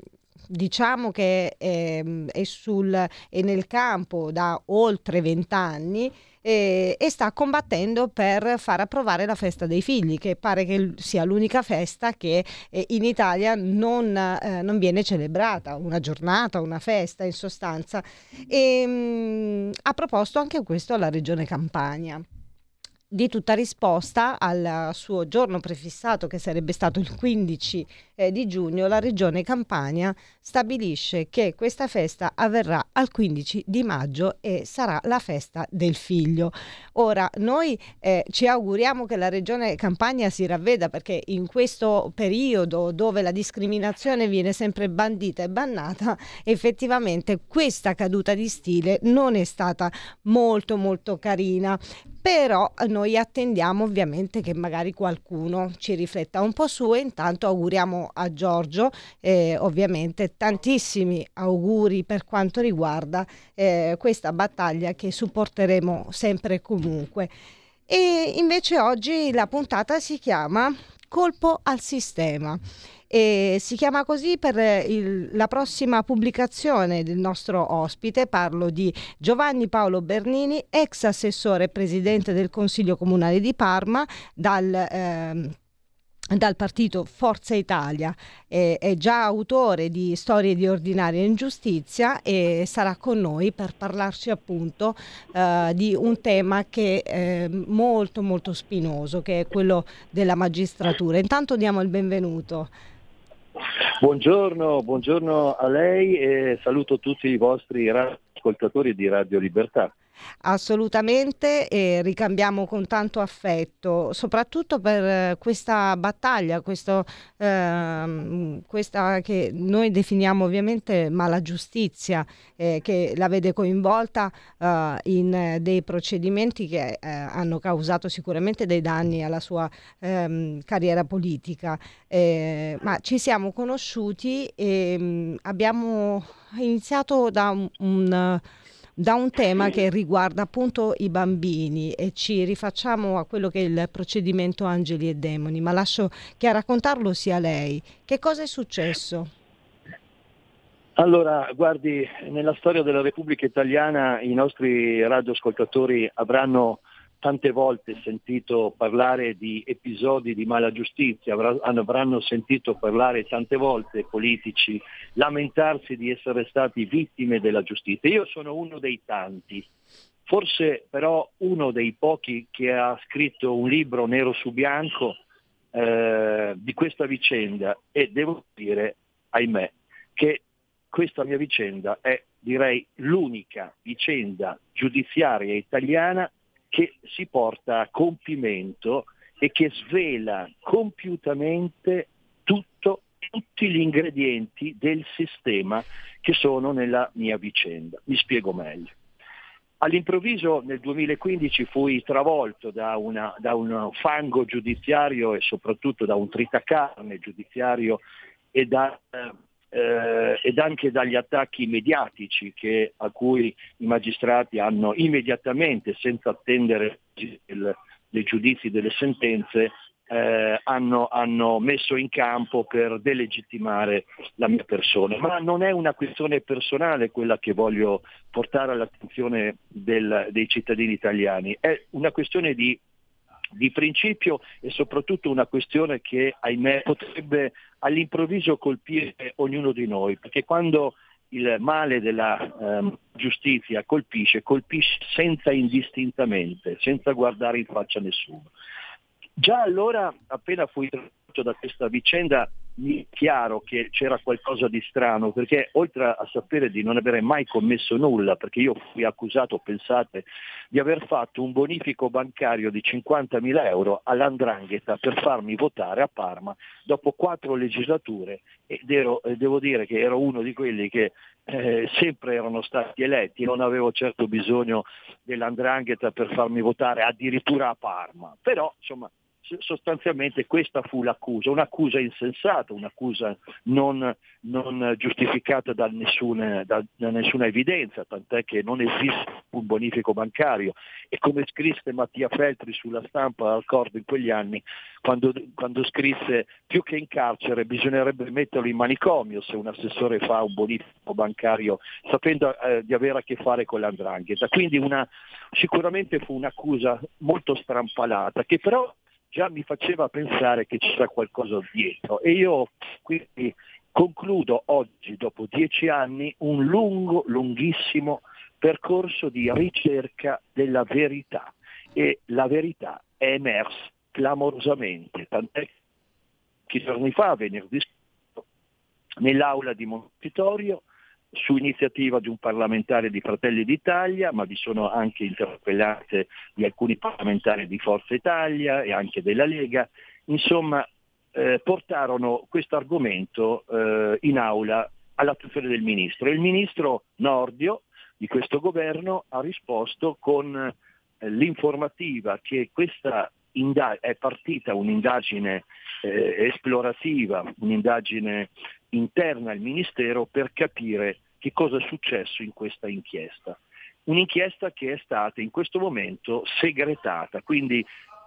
S27: diciamo che è, è, sul, è nel campo da oltre vent'anni e, e, sta combattendo per far approvare la festa dei figli, che pare che sia l'unica festa che eh, in Italia non, eh, non, viene celebrata, una giornata, una festa in sostanza. E, mh, ha proposto anche questo alla Regione Campania. Di tutta risposta al suo giorno prefissato che sarebbe stato il 15 eh, di giugno, la regione Campania stabilisce che questa festa avverrà al 15 di maggio e sarà la festa del figlio. Ora, noi eh, ci auguriamo che la regione Campania si ravveda perché in questo periodo dove la discriminazione viene sempre bandita e bannata, effettivamente questa caduta di stile non è stata molto molto carina però noi attendiamo ovviamente che magari qualcuno ci rifletta un po' su e intanto auguriamo a Giorgio eh, ovviamente tantissimi auguri per quanto riguarda eh, questa battaglia che supporteremo sempre e comunque. E invece oggi la puntata si chiama Colpo al sistema. E si chiama così per il, la prossima pubblicazione del nostro ospite. Parlo di Giovanni Paolo Bernini, ex assessore presidente del Consiglio Comunale di Parma, dal eh, dal partito Forza Italia, eh, è già autore di Storie di ordinaria ingiustizia e sarà con noi per parlarci appunto eh, di un tema che è molto molto spinoso, che è quello della magistratura. Intanto diamo il benvenuto.
S28: Buongiorno, buongiorno a lei e saluto tutti i vostri ascoltatori di Radio Libertà.
S27: Assolutamente e ricambiamo con tanto affetto, soprattutto per eh, questa battaglia, questo, eh, questa che noi definiamo ovviamente mala giustizia, eh, che la vede coinvolta eh, in dei procedimenti che eh, hanno causato sicuramente dei danni alla sua ehm, carriera politica. Eh, ma ci siamo conosciuti e mh, mm, abbiamo iniziato da un, un da un tema che riguarda appunto i bambini e ci rifacciamo a quello che è il procedimento Angeli e Demoni, ma lascio che a raccontarlo sia lei. Che cosa è successo?
S28: Allora, guardi, nella storia della Repubblica Italiana i nostri radioascoltatori avranno tante volte sentito parlare di episodi di mala giustizia, avranno sentito parlare tante volte politici lamentarsi di essere stati vittime della giustizia. Io sono uno dei tanti, forse però uno dei pochi che ha scritto un libro nero su bianco eh, di questa vicenda e devo dire, ahimè, che questa mia vicenda è direi l'unica vicenda giudiziaria italiana che si porta a compimento e che svela compiutamente tutto, tutti gli ingredienti del sistema che sono nella mia vicenda. Mi spiego meglio. All'improvviso nel 2015 fui travolto da, una, da un fango giudiziario e soprattutto da un tritacarne giudiziario e da eh, ed anche dagli attacchi mediatici che, a cui i magistrati hanno immediatamente, senza attendere il, dei giudizi delle sentenze, eh, hanno, hanno, messo in campo per delegittimare la mia persona. Ma non è una questione personale quella che voglio portare all'attenzione del, dei cittadini italiani, è una questione di di principio e soprattutto una questione che ahimè potrebbe all'improvviso colpire ognuno di noi, perché quando il male della eh, giustizia colpisce, colpisce senza indistintamente, senza guardare in faccia nessuno. Già allora, appena fui tratto da questa vicenda, mi è chiaro che c'era qualcosa di strano, perché oltre a sapere di non avere mai commesso nulla, perché io fui accusato, pensate, di aver fatto un bonifico bancario di 50.000 euro all'Andrangheta per farmi votare a Parma dopo quattro legislature ed ero, eh, devo dire che ero uno di quelli che eh, sempre erano stati eletti, non avevo certo bisogno dell'Andrangheta per farmi votare addirittura a Parma, però insomma sostanzialmente questa fu l'accusa, un'accusa insensata, un'accusa non, non giustificata da nessuna, da, da nessuna, evidenza, tant'è che non esiste un bonifico bancario e come scrisse Mattia Feltri sulla stampa al Cordo in quegli anni, quando, quando scrisse più che in carcere bisognerebbe metterlo in manicomio se un assessore fa un bonifico bancario sapendo eh, di avere a che fare con l'andrangheta. Quindi una, sicuramente fu un'accusa molto strampalata che però già mi faceva pensare che c'era qualcosa dietro. E io quindi concludo oggi, dopo dieci anni, un lungo, lunghissimo percorso di ricerca della verità. E la verità è emersa clamorosamente, tant'è che giorni fa, venerdì nell'aula di Montitorio, su iniziativa di un parlamentare di Fratelli d'Italia, ma vi sono anche interpellanze di alcuni parlamentari di Forza Italia e anche della Lega, insomma eh, portarono questo argomento eh, in aula all'attenzione del Ministro. Il Ministro Nordio di questo governo ha risposto con eh, l'informativa che questa è partita un'indagine eh, esplorativa, un'indagine interna al Ministero per capire che cosa è successo in questa inchiesta. Un'inchiesta che è stata in questo momento segretata, quindi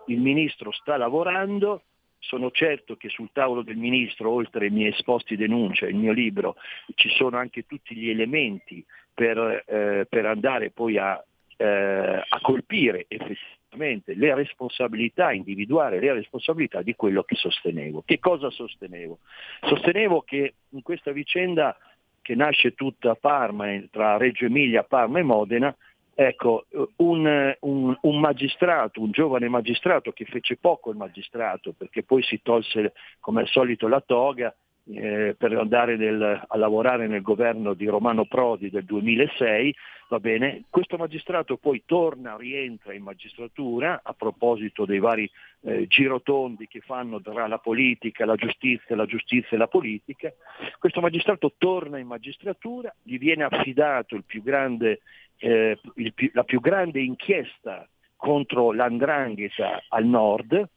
S28: il Ministro sta lavorando, sono certo che sul tavolo del Ministro, oltre ai miei esposti denuncia, il mio libro, ci sono anche tutti gli elementi per, eh, per andare poi a, eh, a colpire effettivamente le responsabilità, individuare le responsabilità di quello che sostenevo. Che cosa sostenevo? Sostenevo che in questa vicenda che nasce tutta a Parma, tra Reggio Emilia, Parma e Modena, ecco, un, un, un, magistrato, un giovane magistrato che fece poco il magistrato perché poi si tolse come al solito la toga eh, per andare nel, a lavorare nel governo di Romano Prodi del 2006, va bene, questo magistrato poi torna, rientra in magistratura a proposito dei vari eh, girotondi che fanno tra la politica, la giustizia, la giustizia e la politica, questo magistrato torna in magistratura, gli viene affidato più grande, eh, più, la più grande inchiesta contro l'andrangheta al nord,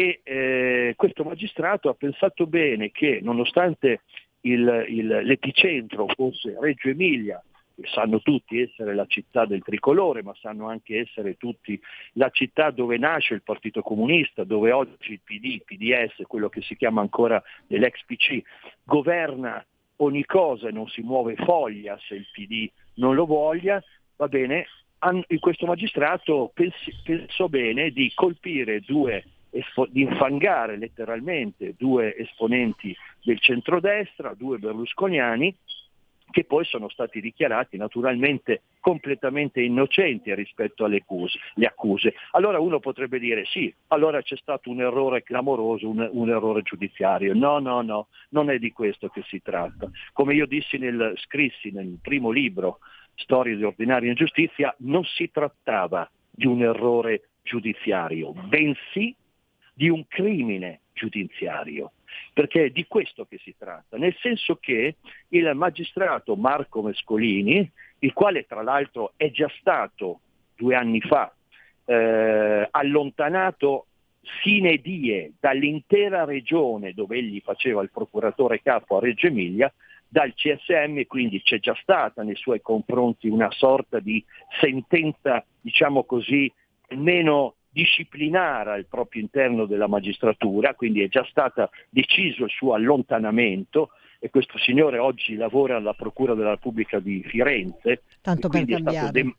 S28: e eh, questo magistrato ha pensato bene che nonostante il, il, l'epicentro fosse Reggio Emilia, che sanno tutti essere la città del tricolore, ma sanno anche essere tutti la città dove nasce il Partito Comunista, dove oggi il PD, PDS, quello che si chiama ancora dell'ex PC, governa ogni cosa e non si muove foglia se il PD non lo voglia, va bene, questo magistrato pensò bene di colpire due di infangare letteralmente due esponenti del centrodestra, due berlusconiani, che poi sono stati dichiarati naturalmente completamente innocenti rispetto alle accuse. Allora uno potrebbe dire sì, allora c'è stato un errore clamoroso, un, un, errore giudiziario. No, no, no, non è di questo che si tratta. Come io dissi nel, scrissi nel primo libro, Storie di ordinaria ingiustizia, non si trattava di un errore giudiziario, bensì di un crimine giudiziario, perché è di questo che si tratta, nel senso che il magistrato Marco Mescolini, il quale tra l'altro è già stato due anni fa eh, allontanato sine die dall'intera regione dove egli faceva il procuratore capo a Reggio Emilia, dal CSM, quindi c'è già stata nei suoi confronti una sorta di sentenza, diciamo così, almeno disciplinare al proprio interno della magistratura, quindi è già stato deciso il suo allontanamento e questo signore oggi lavora alla Procura della Repubblica di Firenze.
S27: Tanto per cambiare.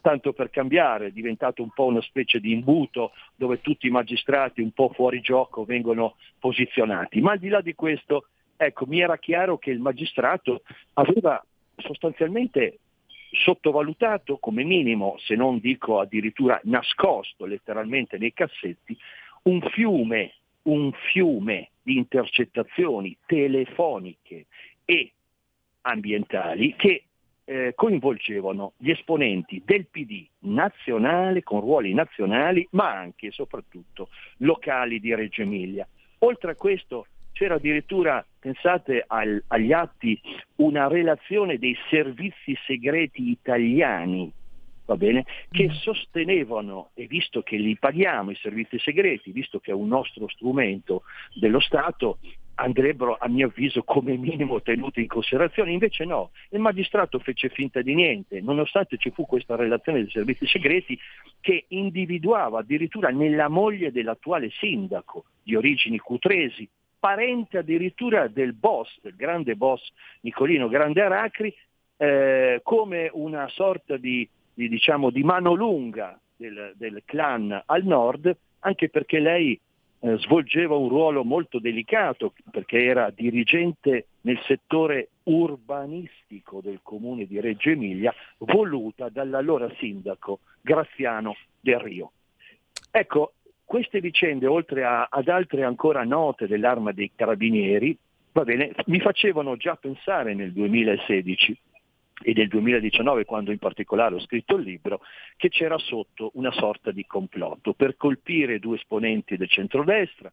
S28: Tanto per cambiare, è diventato un po' una specie di imbuto dove tutti i magistrati un po' fuori gioco vengono posizionati. Ma al di là di questo, ecco, mi era chiaro che il magistrato aveva sostanzialmente sottovalutato come minimo, se non dico addirittura nascosto letteralmente nei cassetti, un fiume, un fiume di intercettazioni telefoniche e ambientali che eh, coinvolgevano gli esponenti del PD nazionale, con ruoli nazionali, ma anche e soprattutto locali di Reggio Emilia. Oltre a questo c'era addirittura, pensate al, agli atti, una relazione dei servizi segreti italiani, va bene, che mm. sostenevano, e visto che li paghiamo i servizi segreti, visto che è un nostro strumento dello Stato, andrebbero a mio avviso come minimo tenuti in considerazione, invece no, il magistrato fece finta di niente, nonostante ci fu questa relazione dei servizi segreti che individuava addirittura nella moglie dell'attuale sindaco di origini cutresi, parente addirittura del boss, del grande boss Nicolino Grande Aracri, eh, come una sorta di, di, diciamo, di mano lunga del, del, clan al nord, anche perché lei eh, svolgeva un ruolo molto delicato, perché era dirigente nel settore urbanistico del comune di Reggio Emilia, voluta dall'allora sindaco Graziano Del Rio. Ecco, queste vicende, oltre a- ad altre ancora note dell'arma dei carabinieri, bene, mi facevano già pensare nel 2016 e nel 2019, quando in particolare ho scritto il libro, che c'era sotto una sorta di complotto. Per colpire due esponenti del centrodestra,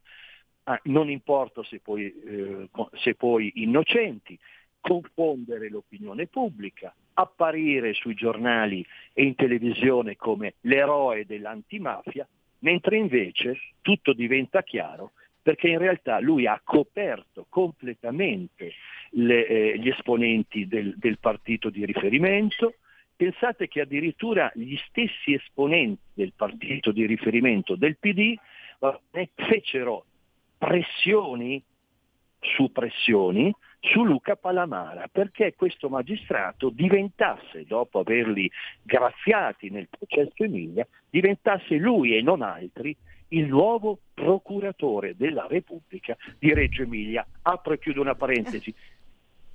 S28: ah, non importa se poi, eh, se poi innocenti, confondere l'opinione pubblica, apparire sui giornali e in televisione come l'eroe dell'antimafia, mentre invece tutto diventa chiaro perché in realtà lui ha coperto completamente le, eh, gli esponenti del, del partito di riferimento. Pensate che addirittura gli stessi esponenti del partito di riferimento del PD fecero pressioni su pressioni su Luca Palamara perché questo magistrato diventasse, dopo averli graziati nel processo Emilia, diventasse lui e non altri il nuovo procuratore della Repubblica di Reggio Emilia. Apro e chiudo una parentesi.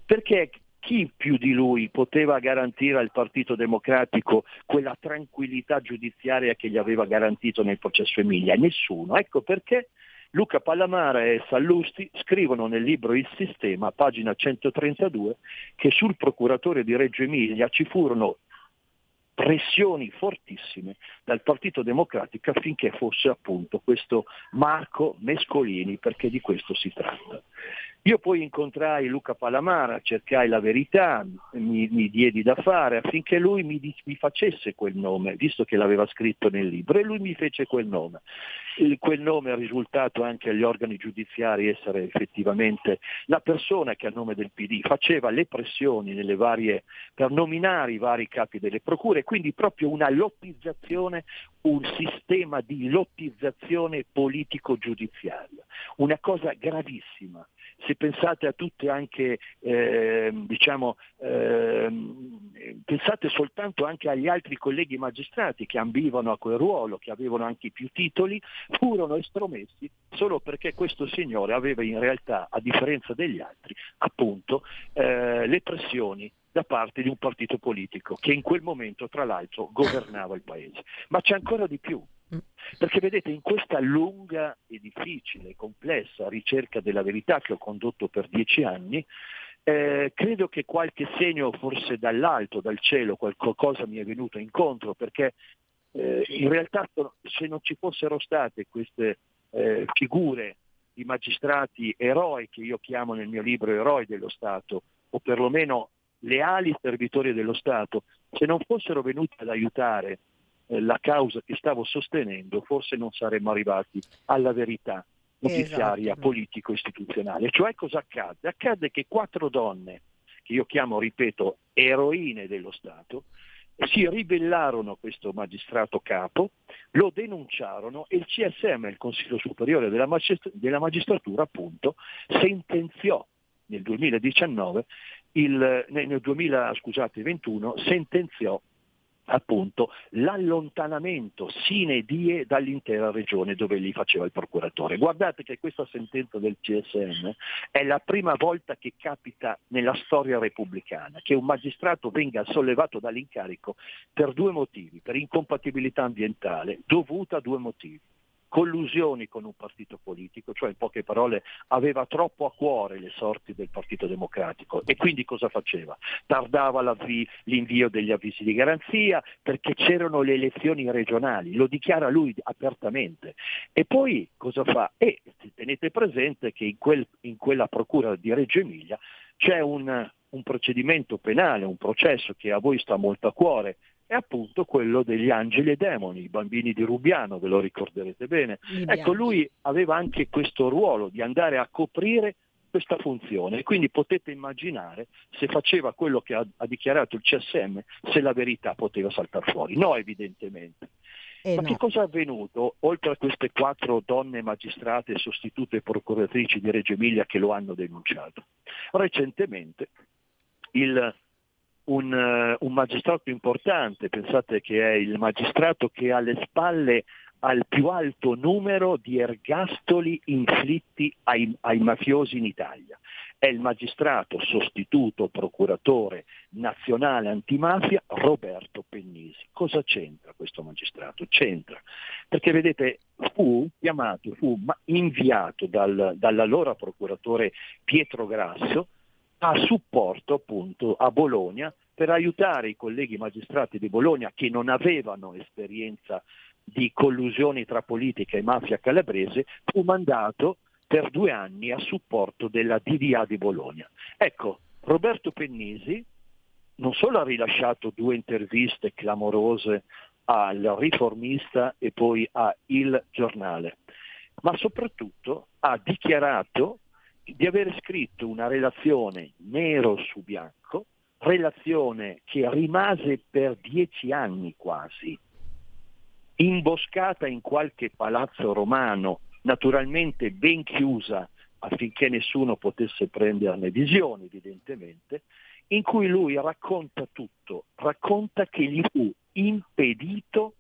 S28: Perché chi più di lui poteva garantire al Partito Democratico quella tranquillità giudiziaria che gli aveva garantito nel processo Emilia? Nessuno. Ecco perché Luca Pallamara e Sallusti scrivono nel libro Il Sistema, pagina 132, che sul procuratore di Reggio Emilia ci furono pressioni fortissime dal Partito Democratico affinché fosse appunto questo Marco Mescolini, perché di questo si tratta. Io poi incontrai Luca Palamara, cercai la verità, mi, mi diedi da fare affinché lui mi, mi, facesse quel nome, visto che l'aveva scritto nel libro, e lui mi fece quel nome. Il, quel nome è risultato anche agli organi giudiziari essere effettivamente la persona che a nome del PD faceva le pressioni varie, per nominare i vari capi delle procure, quindi proprio una lottizzazione, un sistema di lottizzazione politico-giudiziaria, una cosa gravissima se pensate a tutte anche, eh, diciamo, eh, pensate soltanto anche agli altri colleghi magistrati che ambivano a quel ruolo, che avevano anche più titoli, furono estromessi solo perché questo signore aveva in realtà, a differenza degli altri, appunto, eh, le pressioni da parte di un partito politico che in quel momento, tra l'altro, governava il paese. Ma c'è ancora di più. Perché vedete, in questa lunga e difficile, complessa ricerca della verità che ho condotto per dieci anni, eh, credo che qualche segno forse dall'alto, dal cielo, qualcosa mi è venuto incontro, perché eh, in realtà se non ci fossero state queste eh, figure di magistrati eroi, che io chiamo nel mio libro eroi dello Stato, o perlomeno leali servitori dello Stato, se non fossero venuti ad aiutare la causa che stavo sostenendo, forse non saremmo arrivati alla verità notiziaria esatto. politico-istituzionale. Cioè cosa accadde? Accadde che quattro donne, che io chiamo, ripeto, eroine dello Stato, si ribellarono a questo magistrato capo, lo denunciarono e il CSM, il Consiglio Superiore della, Magist- della Magistratura, appunto, sentenziò nel 2019, il, nel 2021, sentenziò appunto l'allontanamento sine die dall'intera regione dove gli faceva il procuratore. Guardate che questa sentenza del CSM è la prima volta che capita nella storia repubblicana che un magistrato venga sollevato dall'incarico per due motivi, per incompatibilità ambientale dovuta a due motivi collusioni con un partito politico, cioè in poche parole aveva troppo a cuore le sorti del Partito Democratico e quindi cosa faceva? Tardava l'invio degli avvisi di garanzia perché c'erano le elezioni regionali, lo dichiara lui apertamente. E poi cosa fa? E tenete presente che in, quel, in quella procura di Reggio Emilia c'è un, un procedimento penale, un processo che a voi sta molto a cuore, è appunto quello degli angeli e demoni, i bambini di Rubiano, ve lo ricorderete bene. Ecco, lui aveva anche questo ruolo di andare a coprire questa funzione e quindi potete immaginare se faceva quello che ha, ha dichiarato il CSM, se la verità poteva saltare fuori. No, evidentemente. Eh Ma no. che cosa è avvenuto, oltre a queste quattro donne magistrate sostitute procuratrici di Reggio Emilia che lo hanno denunciato? Recentemente il un, uh, un, magistrato importante, pensate che è il magistrato che ha alle spalle al più alto numero di ergastoli inflitti ai, ai mafiosi in Italia. è il magistrato sostituto procuratore nazionale antimafia Roberto Pennisi. Cosa c'entra questo magistrato? C'entra perché vedete fu chiamato, fu inviato dal, dall'allora procuratore Pietro Grasso a supporto appunto a Bologna per aiutare i colleghi magistrati di Bologna che non avevano esperienza di collusioni tra politica e mafia calabrese, fu mandato per due anni a supporto della DDA di Bologna. Ecco, Roberto Pennisi non solo ha rilasciato due interviste clamorose al riformista e poi a Il Giornale, ma soprattutto ha dichiarato di aver scritto una relazione nero su bianco, relazione che rimase per dieci anni quasi, imboscata in qualche palazzo romano naturalmente ben chiusa affinché nessuno potesse prenderne visione evidentemente, in cui lui racconta tutto, racconta che gli fu impedito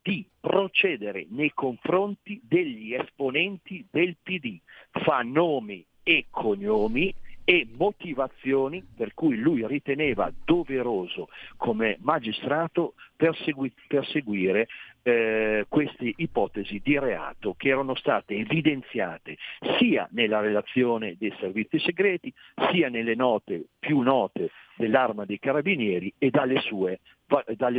S28: di procedere nei confronti degli esponenti del PD, fa nomi e cognomi e motivazioni per cui lui riteneva doveroso come magistrato persegui- perseguire eh, queste ipotesi di reato che erano state evidenziate sia nella relazione dei servizi segreti, sia nelle note più note dell'arma dei carabinieri e dalle sue,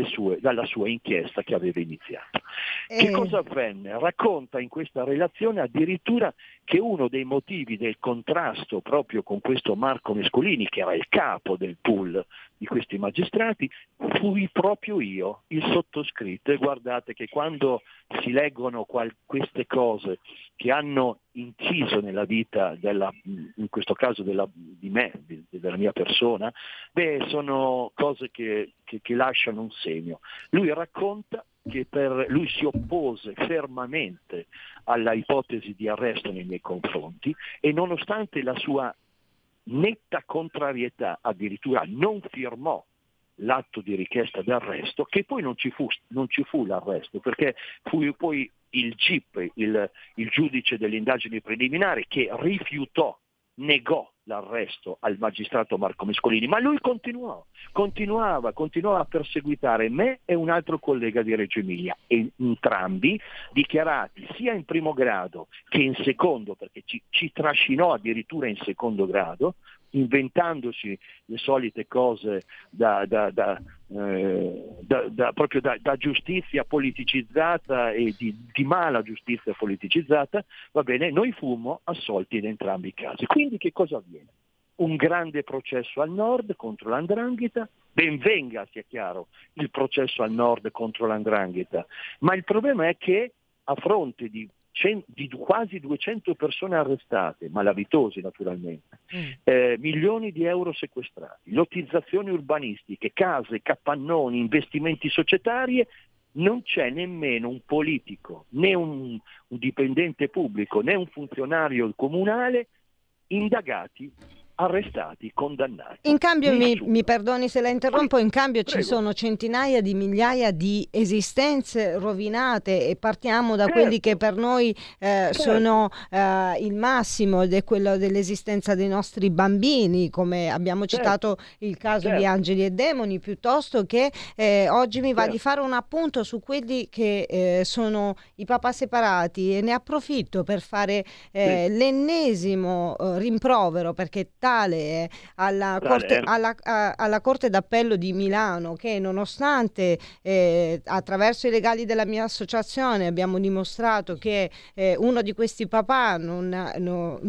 S28: sue, dalla sua inchiesta che aveva iniziato. Eh. Che cosa avvenne? Racconta in questa relazione addirittura che uno dei motivi del contrasto proprio con questo Marco Mescolini, che era il capo del pool di questi magistrati, fui proprio io, il sottoscritto. E guardate che quando si leggono qual- queste cose che hanno inciso nella vita, della, in questo caso della, di me, di, della mia persona, beh, sono cose che, che, che lasciano un segno. Lui racconta che per, lui si oppose fermamente alla ipotesi di arresto nei miei confronti e nonostante la sua netta contrarietà addirittura non firmò l'atto di richiesta d'arresto, che poi non ci fu, non ci fu l'arresto, perché fu poi il GIP, il, il giudice delle indagini preliminari, che rifiutò negò l'arresto al magistrato Marco Mescolini, ma lui continuò, continuava, continuava a perseguitare me e un altro collega di Reggio Emilia, e entrambi dichiarati sia in primo grado che in secondo, perché ci, ci trascinò addirittura in secondo grado, inventandosi le solite cose da, da, da, eh, proprio da, giustizia politicizzata e di, di, mala giustizia politicizzata, va bene, noi fummo assolti in entrambi i casi. Quindi che cosa avviene? Un grande processo al nord contro l'andrangheta, ben venga, sia chiaro, il processo al nord contro l'andrangheta, ma il problema è che a fronte di di quasi 200 persone arrestate, malavitosi naturalmente, mm. eh, milioni di euro sequestrati, lottizzazioni urbanistiche, case, capannoni, investimenti societari, non c'è nemmeno un politico, né un, un dipendente pubblico, né un funzionario comunale indagati arrestati, condannati.
S27: In cambio, mi, mi, perdoni se la interrompo, in cambio Prego. ci sono centinaia di migliaia di esistenze rovinate e partiamo da certo. quelli che per noi eh, certo. sono eh, il massimo ed è quello dell'esistenza dei nostri bambini, come abbiamo certo. citato il caso di certo. Angeli e Demoni, piuttosto che eh, oggi mi va di certo. fare un appunto su quelli che eh, sono i papà separati e ne approfitto per fare eh, l'ennesimo eh, rimprovero perché tale alla, corte, alla, a, alla Corte d'Appello di Milano che nonostante eh, attraverso i legali della mia associazione abbiamo dimostrato che eh, uno di questi papà non, no,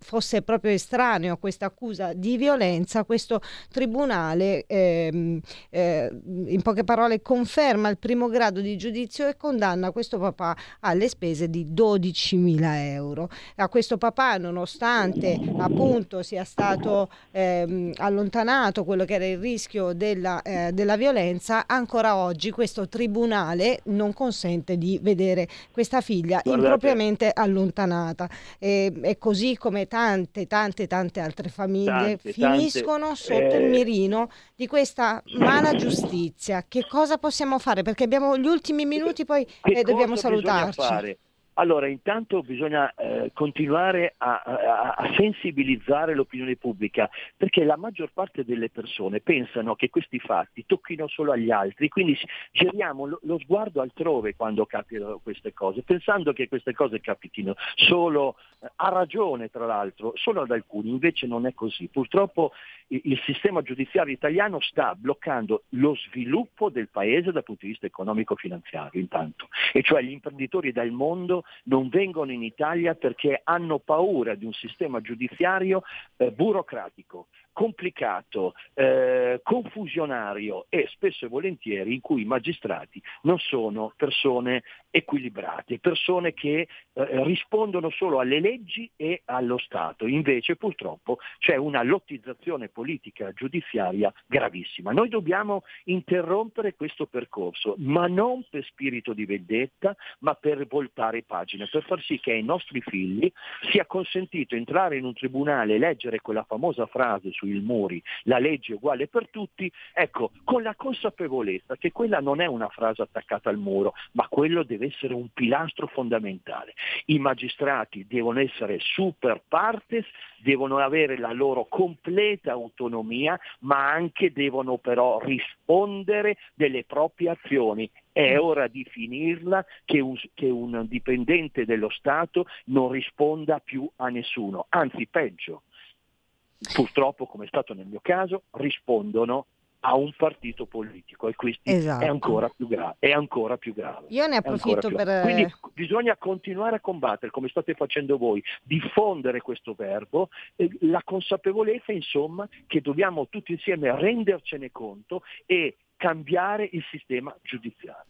S27: fosse proprio estraneo a questa accusa di violenza, questo tribunale ehm, eh, in poche parole conferma il primo grado di giudizio e condanna questo papà alle spese di 12.000 euro. A questo papà nonostante appunto sia stato stato ehm, allontanato quello che era il rischio della, eh, della, violenza, ancora oggi questo tribunale non consente di vedere questa figlia Guardate. impropriamente allontanata. E, e, così come tante, tante, tante altre famiglie tante, finiscono tante, sotto eh... il mirino di questa mala giustizia. Che cosa possiamo fare? Perché abbiamo gli ultimi minuti, poi eh, dobbiamo salutarci.
S28: Allora, intanto bisogna eh, continuare a, a, a, sensibilizzare l'opinione pubblica, perché la maggior parte delle persone pensano che questi fatti tocchino solo agli altri, quindi giriamo lo, lo sguardo altrove quando capitano queste cose, pensando che queste cose capitino solo, eh, a ragione tra l'altro, solo ad alcuni, invece non è così. Purtroppo il, il sistema giudiziario italiano sta bloccando lo sviluppo del paese dal punto di vista economico-finanziario, intanto, e cioè gli imprenditori dal mondo non vengono in Italia perché hanno paura di un sistema giudiziario eh, burocratico, complicato, eh, confusionario e spesso e volentieri in cui i magistrati non sono persone equilibrate, persone che eh, rispondono solo alle leggi e allo Stato. Invece purtroppo c'è una lottizzazione politica giudiziaria gravissima. Noi dobbiamo interrompere questo percorso, ma non per spirito di vendetta, ma per voltare pagina, per far sì che ai nostri figli sia consentito entrare in un tribunale e leggere quella famosa frase su sui muri, la legge è uguale per tutti, ecco, con la consapevolezza che quella non è una frase attaccata al muro, ma quello deve essere un pilastro fondamentale. I magistrati devono essere super partes, devono avere la loro completa autonomia, ma anche devono però rispondere delle proprie azioni. È ora di finirla che un, che un, dipendente dello Stato non risponda più a nessuno, anzi peggio, purtroppo, come è stato nel mio caso, rispondono a un partito politico e questo esatto. è, ancora più gra- è ancora più grave.
S27: Io ne approfitto per...
S28: Quindi bisogna continuare a combattere, come state facendo voi, diffondere questo verbo, eh, la consapevolezza insomma che dobbiamo tutti insieme rendercene conto e cambiare il sistema giudiziario.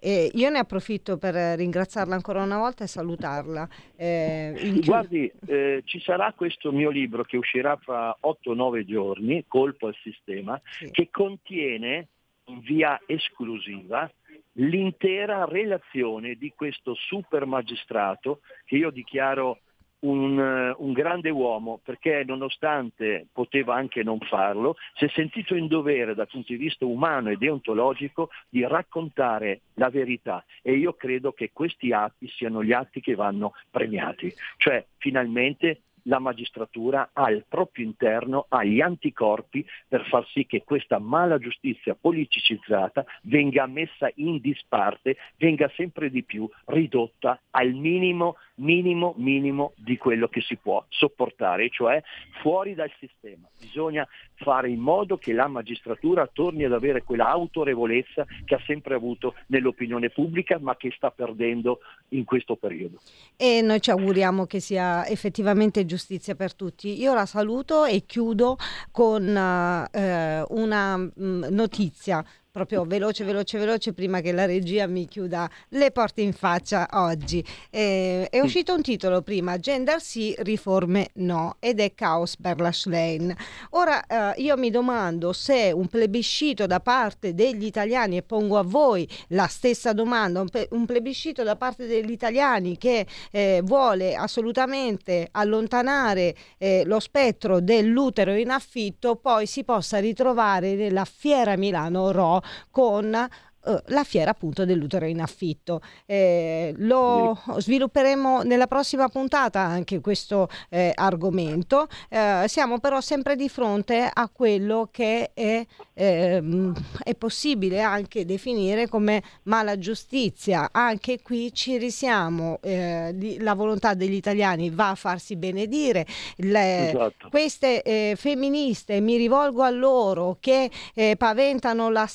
S27: E io ne approfitto per ringraziarla ancora una volta e salutarla.
S28: Eh, Guardi, eh, ci sarà questo mio libro che uscirà fra 8-9 giorni, Colpo al sistema, sì. che contiene in via esclusiva l'intera relazione di questo super magistrato che io dichiaro un, eh, un, grande uomo perché nonostante poteva anche non farlo, si è sentito in dovere dal punto di vista umano e deontologico di raccontare la verità. E io credo che questi atti siano gli atti che vanno premiati, cioè finalmente la magistratura ha al proprio interno ha gli anticorpi per far sì che questa mala giustizia politicizzata venga messa in disparte, venga sempre di più ridotta al minimo minimo minimo di quello che si può sopportare, cioè fuori dal sistema. Bisogna fare in modo che la magistratura torni ad avere quella autorevolezza che ha sempre avuto nell'opinione pubblica ma che sta perdendo in questo periodo.
S27: E noi ci auguriamo che sia effettivamente giustizia per tutti. Io la saluto e chiudo con uh, una mh, notizia proprio veloce, veloce, veloce prima che la regia mi chiuda le porte in faccia oggi. Eh, è uscito un titolo prima, Gender sì, riforme no, ed è Caos per la Schlein. Ora eh, io mi domando se un plebiscito da parte degli italiani, e pongo a voi la stessa domanda, un, pe- un plebiscito da parte degli italiani che eh, vuole assolutamente allontanare eh, lo spettro dell'utero in affitto, poi si possa ritrovare nella fiera Milano Ro con Uh, la fiera appunto dell'utero in affitto. Eh, lo svilupperemo nella prossima puntata anche questo eh, argomento. Eh, siamo però sempre di fronte a quello che è, ehm, è, possibile anche definire come mala giustizia. Anche qui ci risiamo, eh, la volontà degli italiani va a farsi benedire. Le, esatto. Queste eh, femministe, mi rivolgo a loro, che paventano la,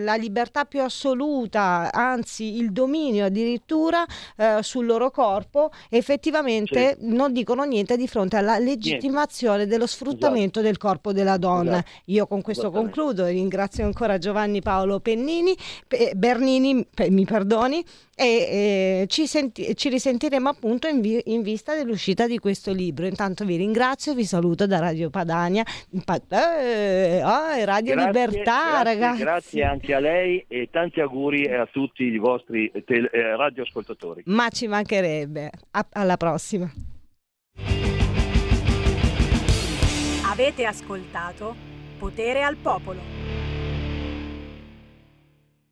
S27: la libertà più assoluta, anzi il dominio addirittura eh, sul loro corpo, effettivamente sì. non dicono niente di fronte alla legittimazione niente. dello sfruttamento esatto. del corpo della donna. Esatto. Io con questo concludo e ringrazio ancora Giovanni Paolo Pennini, Pe- Bernini, pe- mi perdoni, e eh, ci, senti- ci, risentiremo appunto in, vi- in, vista dell'uscita di questo libro. Intanto vi ringrazio, vi saluto da Radio Padania, pa- eh, oh, Radio grazie, Libertà,
S28: grazie,
S27: ragazzi.
S28: Grazie anche a lei e tanti auguri a tutti i vostri tele- eh, radioascoltatori.
S27: Ma ci mancherebbe. A- alla prossima.
S1: Avete ascoltato Potere al Popolo.